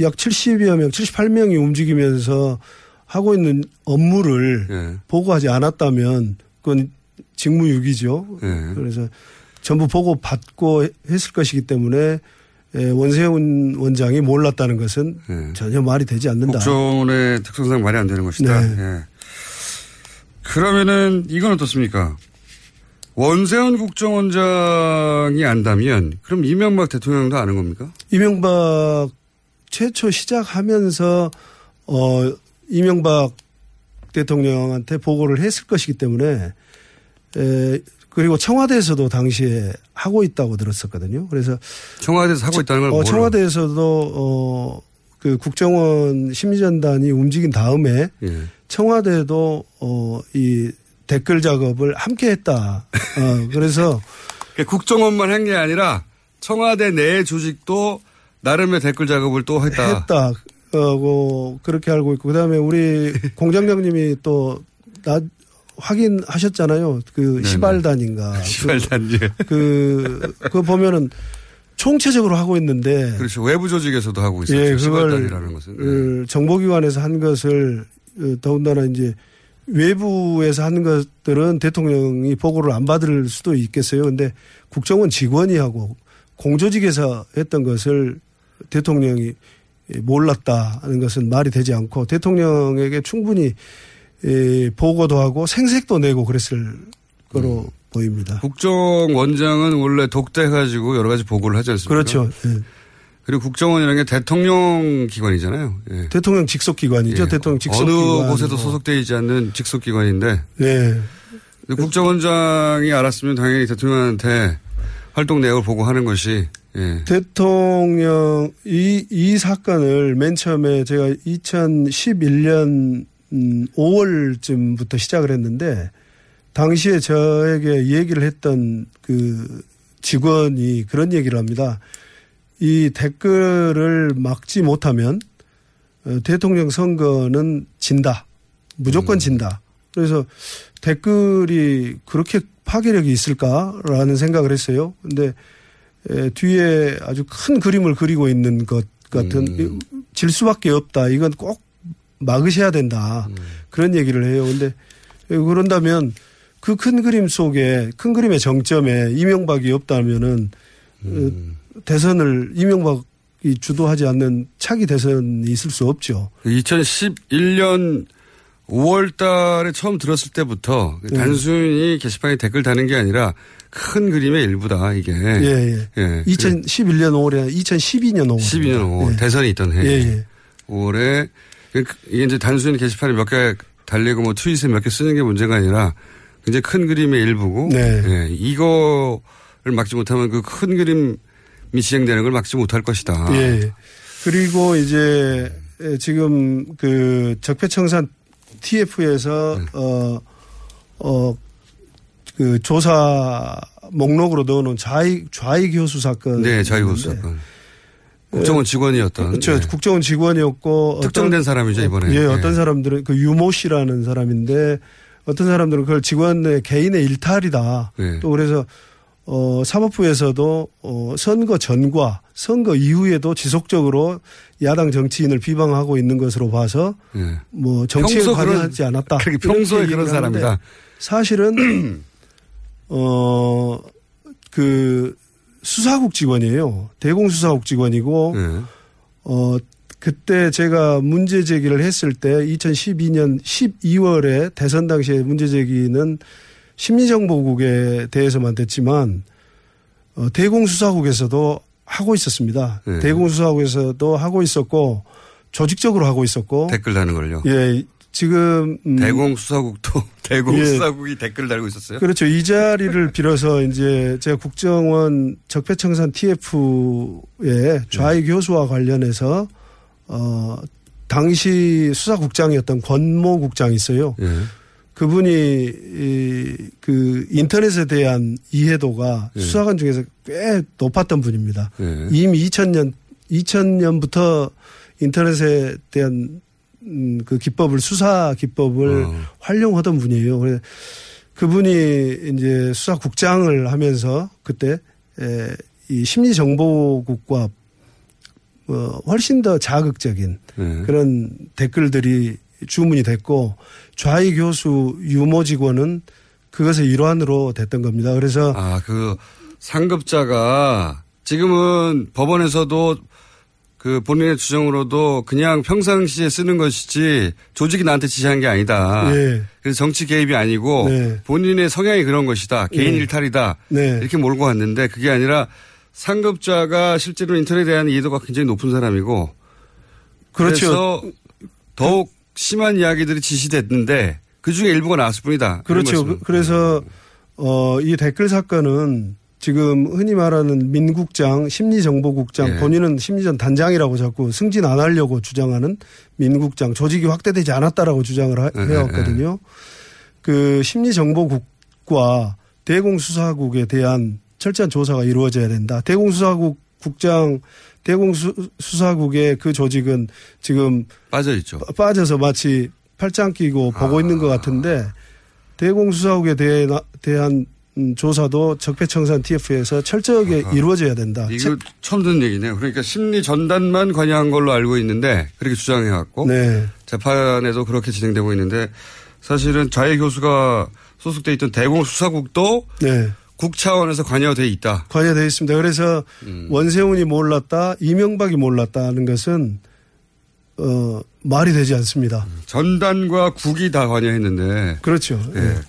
Speaker 12: 약 70여 명, 78명이 움직이면서 하고 있는 업무를
Speaker 6: 예.
Speaker 12: 보고하지 않았다면 그건 직무유기죠.
Speaker 6: 예.
Speaker 12: 그래서 전부 보고 받고 했을 것이기 때문에 예, 원세훈 원장이 몰랐다는 것은
Speaker 6: 예.
Speaker 12: 전혀 말이 되지 않는다.
Speaker 6: 국정원의 특성상 말이 안 되는 것이다.
Speaker 12: 네.
Speaker 6: 예. 그러면은 이건 어떻습니까? 원세훈 국정원장이 안다면 그럼 이명박 대통령도 아는 겁니까?
Speaker 12: 이명박 최초 시작하면서 어 이명박 대통령한테 보고를 했을 것이기 때문에 에 그리고 청와대에서도 당시에 하고 있다고 들었었거든요. 그래서
Speaker 6: 청와대에서 하고 있다는 걸
Speaker 12: 어? 청와대에서도 어 그 국정원 심리전단이 움직인 다음에
Speaker 6: 예.
Speaker 12: 청와대도 어 이 댓글 작업을 함께 했다. 어 그래서
Speaker 6: 그러니까 국정원만 한 게 아니라 청와대 내 조직도 나름의 댓글 작업을 또 했다.
Speaker 12: 했다. 어, 뭐 그렇게 알고 있고 그다음에 우리 공장장님이 또 나 확인하셨잖아요. 그
Speaker 6: 네네.
Speaker 12: 시발단인가.
Speaker 6: 시발단지.
Speaker 12: 그 그거 보면은 총체적으로 하고 있는데
Speaker 6: 그렇죠. 외부 조직에서도 하고 있었죠.
Speaker 12: 예,
Speaker 6: 시발단이라는 것은. 네.
Speaker 12: 어, 정보기관에서 한 것을 어, 더군다나 이제 외부에서 하는 것들은 대통령이 보고를 안 받을 수도 있겠어요. 근데 국정원 직원이 하고 공조직에서 했던 것을 대통령이 몰랐다는 것은 말이 되지 않고 대통령에게 충분히 에, 보고도 하고 생색도 내고 그랬을 거로 보입니다.
Speaker 6: 국정원장은 원래 독대해가지고 여러 가지 보고를 하지 않습니까?
Speaker 12: 그렇죠. 예.
Speaker 6: 그리고 국정원이라는 게 대통령 기관이잖아요. 예.
Speaker 12: 대통령 직속 기관이죠.
Speaker 6: 예.
Speaker 12: 대통령 직속
Speaker 6: 어느
Speaker 12: 기관.
Speaker 6: 곳에도 소속되어 있지 않는 직속 기관인데
Speaker 12: 네.
Speaker 6: 국정원장이 알았으면 당연히 대통령한테 활동 내역을 보고하는 것이 예.
Speaker 12: 대통령 이, 이 사건을 맨 처음에 제가 2011년 음, 5월쯤부터 시작을 했는데 당시에 저에게 얘기를 했던 그 직원이 그런 얘기를 합니다. 이 댓글을 막지 못하면 어, 대통령 선거는 진다. 무조건 진다. 그래서 댓글이 그렇게 파괴력이 있을까라는 생각을 했어요. 근데 에, 뒤에 아주 큰 그림을 그리고 있는 것 같은 질 수밖에 없다. 이건 꼭 막으셔야 된다. 그런 얘기를 해요. 근데 그런다면 그 큰 그림 속에 큰 그림의 정점에 이명박이 없다면은 어, 대선을 이명박이 주도하지 않는 차기 대선이 있을 수 없죠.
Speaker 6: 2011년 5월 달에 처음 들었을 때부터
Speaker 12: 네.
Speaker 6: 단순히 게시판에 댓글 다는 게 아니라 큰 그림의 일부다, 이게.
Speaker 12: 예, 예. 2011년 5월에 2012년 5월.
Speaker 6: 12년 5월. 대선이 있던 해.
Speaker 12: 예, 예.
Speaker 6: 5월에 이게 이제 단순히 게시판에 몇 개 달리고 뭐 트윗에 몇 개 쓰는 게 문제가 아니라 굉장히 큰 그림의 일부고.
Speaker 12: 네.
Speaker 6: 예, 이거를 막지 못하면 그 큰 그림 이 진행되는 걸 막지 못할 것이다.
Speaker 12: 예. 그리고 이제 지금 그 적폐청산 TF에서
Speaker 6: 네.
Speaker 12: 어, 어, 그 조사 목록으로 넣어놓은 좌익, 좌익 교수 사건.
Speaker 6: 네, 자유호수 사건. 국정원 직원이었던.
Speaker 12: 그렇죠.
Speaker 6: 네.
Speaker 12: 국정원 직원이었고.
Speaker 6: 특정된
Speaker 12: 어떤-
Speaker 6: 사람이죠, 이번에.
Speaker 12: 예,
Speaker 6: 네.
Speaker 12: 어떤 사람들은 그 유모 씨라는 사람인데 어떤 사람들은 그걸 직원의 개인의 일탈이다.
Speaker 6: 네.
Speaker 12: 또 그래서 어, 사법부에서도 어, 선거 전과 선거 이후에도 지속적으로 야당 정치인을 비방하고 있는 것으로 봐서
Speaker 6: 예.
Speaker 12: 뭐 정치에 관여하지
Speaker 6: 그런-
Speaker 12: 않았다.
Speaker 6: 그렇게 평소에 그런 사람이다.
Speaker 12: 사실은 어 그 수사국 직원이에요. 대공수사국 직원이고
Speaker 6: 네.
Speaker 12: 어 그때 제가 문제 제기를 했을 때 2012년 12월에 대선 당시에 문제 제기는 심리정보국에 대해서만 됐지만 어, 대공수사국에서도 하고 있었습니다.
Speaker 6: 네.
Speaker 12: 대공수사국에서도 하고 있었고 조직적으로 하고 있었고
Speaker 6: 댓글 다는 걸요.
Speaker 12: 예 지금 음,
Speaker 6: 대공수사국도 대공수사국이 댓글 달고 있었어요.
Speaker 12: 그렇죠. 이 자리를 빌어서 이제 제가 국정원 적폐청산 TF의 좌익 교수와 관련해서 어 당시 수사국장이었던 권모 국장이 있어요.
Speaker 6: 예.
Speaker 12: 그분이 이, 그 인터넷에 대한 이해도가
Speaker 6: 예.
Speaker 12: 수사관 중에서 꽤 높았던 분입니다.
Speaker 6: 예.
Speaker 12: 이미 2000년 2000년부터 인터넷에 대한 음, 그 기법을 수사 기법을
Speaker 6: 어.
Speaker 12: 활용하던 분이에요. 그래 그분이 이제 수사국장을 하면서 그때 에, 이 심리정보국과 어, 훨씬 더 자극적인
Speaker 6: 예.
Speaker 12: 그런 댓글들이 주문이 됐고 좌익 교수 유모 직원은 그것의 일환으로 됐던 겁니다. 그래서
Speaker 6: 아, 그 상급자가 지금은 법원에서도 그 본인의 주장으로도 그냥 평상시에 쓰는 것이지 조직이 나한테 지시한 게 아니다.
Speaker 12: 네.
Speaker 6: 그래서 정치 개입이 아니고
Speaker 12: 네.
Speaker 6: 본인의 성향이 그런 것이다. 개인
Speaker 12: 네.
Speaker 6: 일탈이다.
Speaker 12: 네.
Speaker 6: 이렇게 몰고 왔는데 그게 아니라 상급자가 실제로 인터넷에 대한 이해도가 굉장히 높은 사람이고
Speaker 12: 그렇죠.
Speaker 6: 그래서 더욱 심한 이야기들이 지시됐는데 그 중에 일부가 나왔을 뿐이다.
Speaker 12: 그렇죠. 그- 그래서 어, 이 댓글 사건은 지금 흔히 말하는 민국장, 심리정보국장,
Speaker 6: 예.
Speaker 12: 본인은 심리전 단장이라고 자꾸 승진 안 하려고 주장하는 민국장, 조직이 확대되지 않았다라고 주장을 하-
Speaker 6: 예, 예,
Speaker 12: 해왔거든요. 그 심리정보국과 대공수사국에 대한 철저한 조사가 이루어져야 된다. 대공수사국 국장, 대공수사국의 그 조직은 지금
Speaker 6: 빠져 있죠.
Speaker 12: 빠져서 마치 팔짱 끼고 보고 있는 것 같은데 대공수사국에 대해 대한 음, 조사도 적폐청산 TF에서 철저하게 이루어져야 된다.
Speaker 6: 이거 처음 듣는 얘기네요. 그러니까 심리 전단만 관여한 걸로 알고 있는데 그렇게 주장해왔고
Speaker 12: 네.
Speaker 6: 재판에도 그렇게 진행되고 있는데 사실은 좌익 교수가 소속돼 있던 대공수사국도
Speaker 12: 네.
Speaker 6: 국 차원에서 관여돼 있다.
Speaker 12: 관여되어 있습니다. 그래서
Speaker 6: 음.
Speaker 12: 원세훈이 몰랐다, 이명박이 몰랐다는 것은 어, 말이 되지 않습니다.
Speaker 6: 전단과 국이 다 관여했는데
Speaker 12: 그렇죠.
Speaker 6: 예.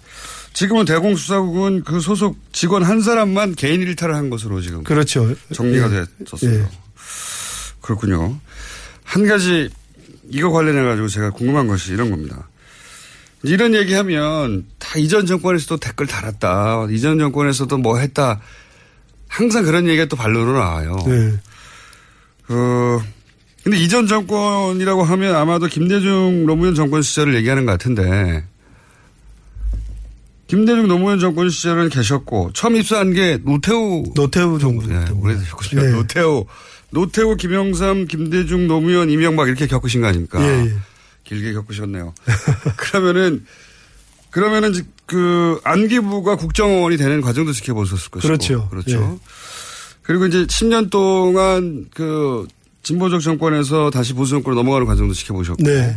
Speaker 6: 지금은 대공수사국은 그 소속 직원 한 사람만 개인 일탈을 한 것으로 지금
Speaker 12: 그렇죠.
Speaker 6: 정리가
Speaker 12: 예.
Speaker 6: 됐었어요.
Speaker 12: 예.
Speaker 6: 그렇군요. 한 가지 이거 관련해 가지고 제가 궁금한 것이 이런 겁니다. 이런 얘기하면 다 이전 정권에서도 댓글 달았다. 이전 정권에서도 뭐 했다. 항상 그런 얘기가 또 반론으로 나와요.
Speaker 12: 네.
Speaker 6: 그 근데 이전 정권이라고 하면 아마도 김대중 노무현 정권 시절을 얘기하는 것 같은데 김대중 노무현 정권 시절은 계셨고 처음 입사한 게 노태우
Speaker 12: 노태우 정부
Speaker 6: 네, 오래 되셨군요.
Speaker 12: 네.
Speaker 6: 노태우 노태우 김영삼 김대중 노무현 이명박 이렇게 겪으신 거 아닙니까?
Speaker 12: 예, 예.
Speaker 6: 길게 겪으셨네요. 그러면은 그러면은 그 안기부가 국정원이 되는 과정도 지켜보셨을 것이고
Speaker 12: 그렇죠.
Speaker 6: 그렇죠.
Speaker 12: 예.
Speaker 6: 그리고 이제 10년 동안 그 진보적 정권에서 다시 보수 정권으로 넘어가는 과정도 지켜보셨고
Speaker 12: 네.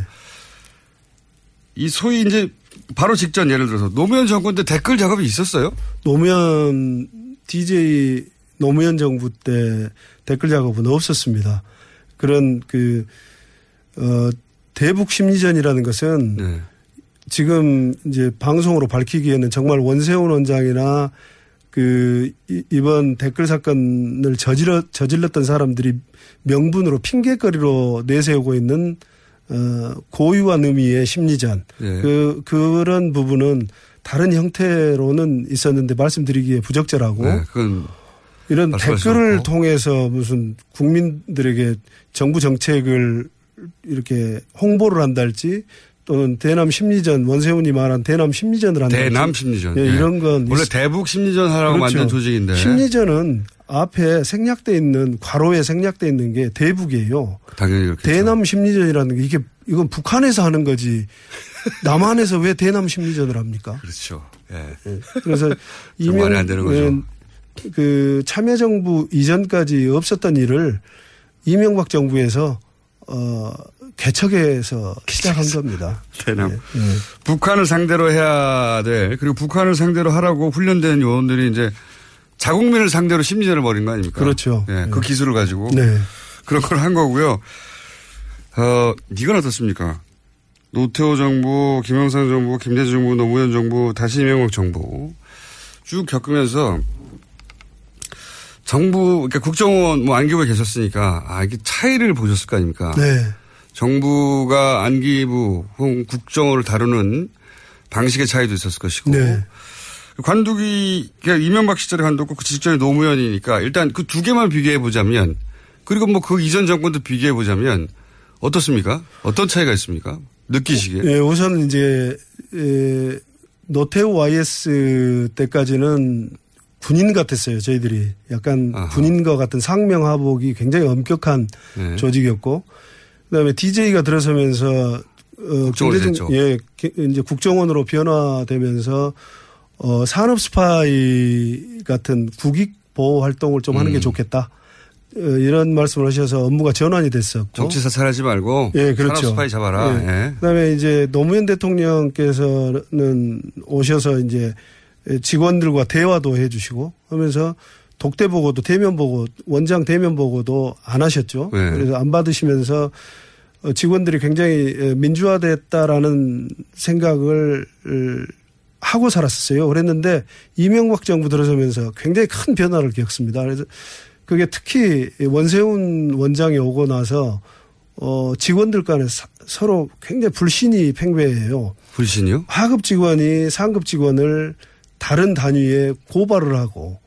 Speaker 6: 이 소위 이제 바로 직전 예를 들어서 노무현 정권 때 댓글 작업이 있었어요?
Speaker 12: 노무현 DJ 노무현 정부 때 댓글 작업은 없었습니다. 그런 그, 어, 대북 심리전이라는 것은
Speaker 6: 네.
Speaker 12: 지금 이제 방송으로 밝히기에는 정말 원세훈 원장이나 그 이- 이번 댓글 사건을 저질러, 저질렀던 사람들이 명분으로 핑계거리로 내세우고 있는 어, 고유한 의미의 심리전.
Speaker 6: 예.
Speaker 12: 그, 그런 부분은 다른 형태로는 있었는데 말씀드리기에 부적절하고
Speaker 6: 네,
Speaker 12: 이런 댓글을. 통해서 무슨 국민들에게 정부 정책을 이렇게 홍보를 한달지 또는 대남 심리전 원세훈이 말한 대남 심리전을 한달지
Speaker 6: 대남 심리전.
Speaker 12: 예,
Speaker 6: 예.
Speaker 12: 이런 건
Speaker 6: 원래
Speaker 12: 있-
Speaker 6: 대북 심리전 하라고
Speaker 12: 그렇죠.
Speaker 6: 만든 조직인데
Speaker 12: 심리전은 앞에 생략돼 있는 괄호에 생략돼 있는 게 대북이에요.
Speaker 6: 당연히 그렇게
Speaker 12: 대남 심리전이라는 게 이게 이건 북한에서 하는 거지 남한에서 왜 대남 심리전을 합니까?
Speaker 6: 그렇죠. 예.
Speaker 12: 그래서
Speaker 6: 좀 말이 안 되는 거죠.
Speaker 12: 예, 그 참여정부 이전까지 없었던 일을 이명박 정부에서 어 개척해서 시작한 겁니다.
Speaker 6: 대남.
Speaker 12: 예.
Speaker 6: 북한을 상대로 해야 될 그리고 북한을 상대로 하라고 훈련된 요원들이 이제 자국민을 상대로 심리전을 벌인 거 아닙니까?
Speaker 12: 그렇죠.
Speaker 6: 예, 그 기술을 가지고
Speaker 12: 네.
Speaker 6: 그런 걸 한 거고요. 어, 이건 어떻습니까? 노태우 정부, 김영삼 정부, 김대중 정부, 노무현 정부, 다시 이명박 정부 쭉 겪으면서 정부, 그러니까 국정원 뭐 안기부에 계셨으니까 아, 이게 차이를 보셨을 거 아닙니까?
Speaker 12: 네.
Speaker 6: 정부가 안기부 혹은 국정원을 다루는 방식의 차이도 있었을 것이고
Speaker 12: 네.
Speaker 6: 관두기 그러니까 이명박 시절에 관두고 그 직전에 노무현이니까 일단 그 두 개만 비교해 보자면 그리고 뭐 그 이전 정권도 비교해 보자면 어떻습니까? 어떤 차이가 있습니까? 느끼시기에.
Speaker 12: 예, 우선 이제 에, 노태우 YS 때까지는 군인 같았어요. 저희들이 약간 군인과 같은 상명하복이 굉장히 엄격한
Speaker 6: 네.
Speaker 12: 조직이었고 그다음에 DJ가 들어서면서 어, 김대중-. 예, 기- 이제 국정원으로 변화되면서 어, 산업 스파이 같은 국익 보호 활동을 좀 하는 게
Speaker 6: 음.
Speaker 12: 좋겠다. 어, 이런 말씀을 하셔서 업무가 전환이 됐었고.
Speaker 6: 정치 사찰하지 말고
Speaker 12: 예, 그렇죠.
Speaker 6: 산업 스파이 잡아라.
Speaker 12: 예.
Speaker 6: 예.
Speaker 12: 그다음에 이제 노무현 대통령께서는 오셔서 이제 직원들과 대화도 해주시고 하면서 독대 보고도 대면 보고 원장 대면 보고도 안 하셨죠.
Speaker 6: 네.
Speaker 12: 그래서 안 받으시면서 어, 직원들이 굉장히 에, 민주화됐다라는 생각을 을, 하고 살았었어요. 그랬는데 이명박 정부 들어서면서 굉장히 큰 변화를 겪습니다. 그래서 그게 특히 원세훈 원장이 오고 나서 어 직원들 간에 사- 서로 굉장히 불신이 팽배해요.
Speaker 6: 불신이요?
Speaker 12: 하급 직원이 상급 직원을 다른 단위에 고발을 하고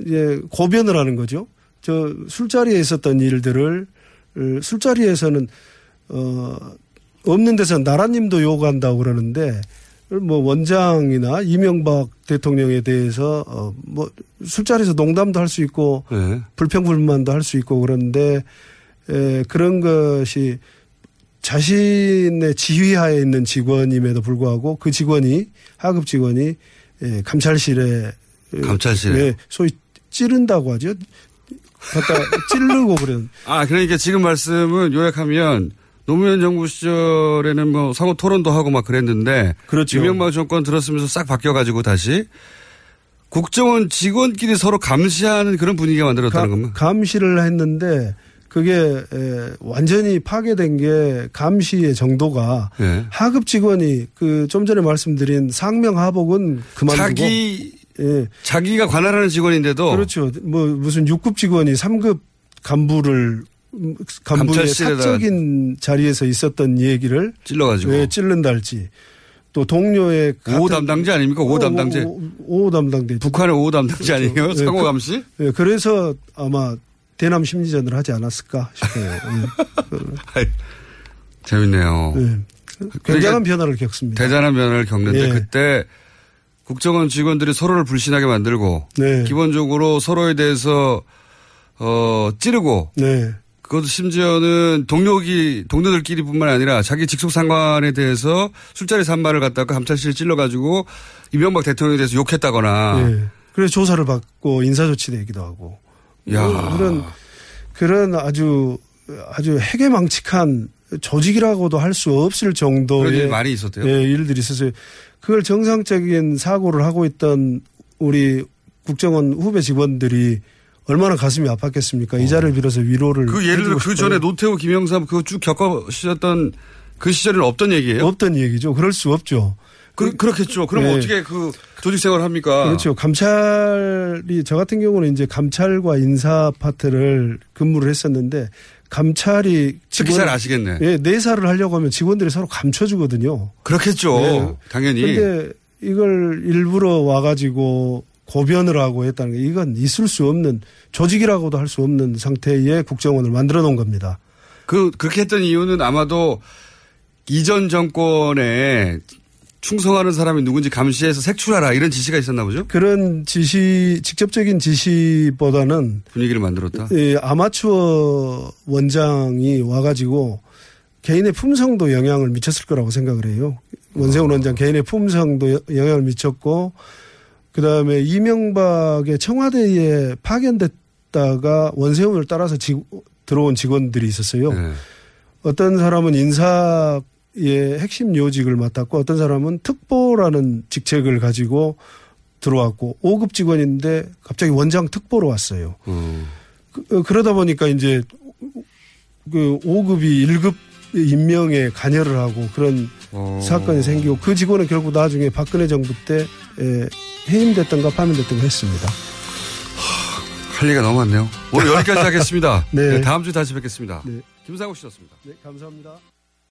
Speaker 12: 이제 고변을 하는 거죠. 저 술자리에 있었던 일들을 어, 술자리에서는 어 없는 데서 나라님도 요구한다고 그러는데 뭐 원장이나 이명박 대통령에 대해서 어 뭐 술자리에서 농담도 할 수 있고
Speaker 6: 네.
Speaker 12: 불평불만도 할 수 있고 그런데 에, 그런 것이 자신의 지휘하에 있는 직원임에도 불구하고 그 직원이 하급 직원이 에, 감찰실에 에,
Speaker 6: 감찰실에.
Speaker 12: 네, 소위 찌른다고 하죠. 갖다 찌르고 그런
Speaker 6: 아, 그러니까 지금 말씀은 요약하면 노무현 정부 시절에는 뭐 상호 토론도 하고 막 그랬는데.
Speaker 12: 그렇죠.
Speaker 6: 이명박 정권 들었으면서 싹 바뀌어가지고 다시 국정원 직원끼리 서로 감시하는 그런 분위기가 만들었다는 겁니다.
Speaker 12: 감시를 했는데 그게 에, 완전히 파괴된 게 감시의 정도가
Speaker 6: 네.
Speaker 12: 하급 직원이 그 좀 전에 말씀드린 상명 하복은 그만두고
Speaker 6: 자기
Speaker 12: 예.
Speaker 6: 자기가 관할하는 직원인데도
Speaker 12: 그렇죠. 뭐 무슨 6급 직원이 3급 간부를 음, 간부의 사적인 자리에서 있었던 얘기를
Speaker 6: 찔러가지고.
Speaker 12: 왜 찔른다 할지 또 동료의
Speaker 6: 오 담당자 아닙니까? 오 담당자.
Speaker 12: 오, 담당자
Speaker 6: 북한의 오 담당자 아니에요?
Speaker 12: 예,
Speaker 6: 상호
Speaker 12: 그-
Speaker 6: 감시?
Speaker 12: 예, 그래서 아마 대남 심리전을 하지 않았을까 싶어요. 예.
Speaker 6: 재밌네요.
Speaker 12: 예. 굉장한 변화를 겪습니다.
Speaker 6: 대단한 변화를 겪는데
Speaker 12: 예.
Speaker 6: 그때 국정원 직원들이 서로를 불신하게 만들고
Speaker 12: 네.
Speaker 6: 기본적으로 서로에 대해서 어 찌르고
Speaker 12: 네.
Speaker 6: 그것도 심지어는 동료기 동료들끼리뿐만 아니라 자기 직속 상관에 대해서 술자리 산말을 갖다가 감찰실 찔러가지고 이명박 대통령에 대해서 욕했다거나
Speaker 12: 예. 그래서 조사를 받고 인사조치 내기도 하고.
Speaker 6: 야.
Speaker 12: 뭐 그런 그런 아주 아주 해괴망측한 조직이라고도 할 수 없을 정도의
Speaker 6: 그런 일이 많이 있었대요.
Speaker 12: 예, 일들이 있었어요. 그걸 정상적인 사고를 하고 있던 우리 국정원 후배 직원들이 얼마나 가슴이 아팠겠습니까? 이 자리를 빌어서 위로를.
Speaker 6: 그 예를 들어 그. 전에 노태우 김영삼 그거 쭉 겪으셨던 그 시절에는 없던 얘기예요?
Speaker 12: 없던 얘기죠. 그럴 수 없죠.
Speaker 6: 그, 그렇겠죠. 그럼
Speaker 12: 네.
Speaker 6: 어떻게 그 조직 생활을 합니까?
Speaker 12: 그렇죠. 감찰이 저 같은 경우는 이제 감찰과 인사 파트를 근무를 했었는데 감찰이
Speaker 6: 특히 잘 아시겠네.
Speaker 12: 예, 내사를 하려고 하면 직원들이 서로 감춰주거든요.
Speaker 6: 그렇겠죠.
Speaker 12: 네.
Speaker 6: 당연히.
Speaker 12: 근데 이걸 일부러 와가지고 고변을 하고 했다는 게 이건 있을 수 없는 조직이라고도 할 수 없는 상태의 국정원을 만들어 놓은 겁니다.
Speaker 6: 그, 그렇게 했던 이유는 아마도 이전 정권에 충성하는 사람이 누군지 감시해서 색출하라 이런 지시가 있었나 보죠?
Speaker 12: 그런 지시, 직접적인 지시보다는
Speaker 6: 분위기를 만들었다.
Speaker 12: 이 아마추어 원장이 와가지고 개인의 품성도 영향을 미쳤을 거라고 생각을 해요. 원세훈 원장 개인의 품성도 여- 영향을 미쳤고 그 다음에 이명박의 청와대에 파견됐다가 원세훈을 따라서 지- 들어온 직원들이 있었어요.
Speaker 6: 네.
Speaker 12: 어떤 사람은 인사 의 핵심 요직을 맡았고 어떤 사람은 특보라는 직책을 가지고 들어왔고 5급 직원인데 갑자기 원장 특보로 왔어요.
Speaker 6: 음.
Speaker 12: 그, 그러다 보니까 이제 그 5급이 1급 임명에 관여를 하고 그런
Speaker 6: 어.
Speaker 12: 사건이 생기고 그 직원은 결국 나중에 박근혜 정부 때 에, 해임됐던가 파면됐던가 했습니다.
Speaker 6: 할 얘기가 너무 많네요. 오늘 여기까지 하겠습니다.
Speaker 12: 네.
Speaker 6: 네, 다음 주에 다시 뵙겠습니다.
Speaker 12: 네.
Speaker 6: 김상욱 씨였습니다.
Speaker 12: 네, 감사합니다.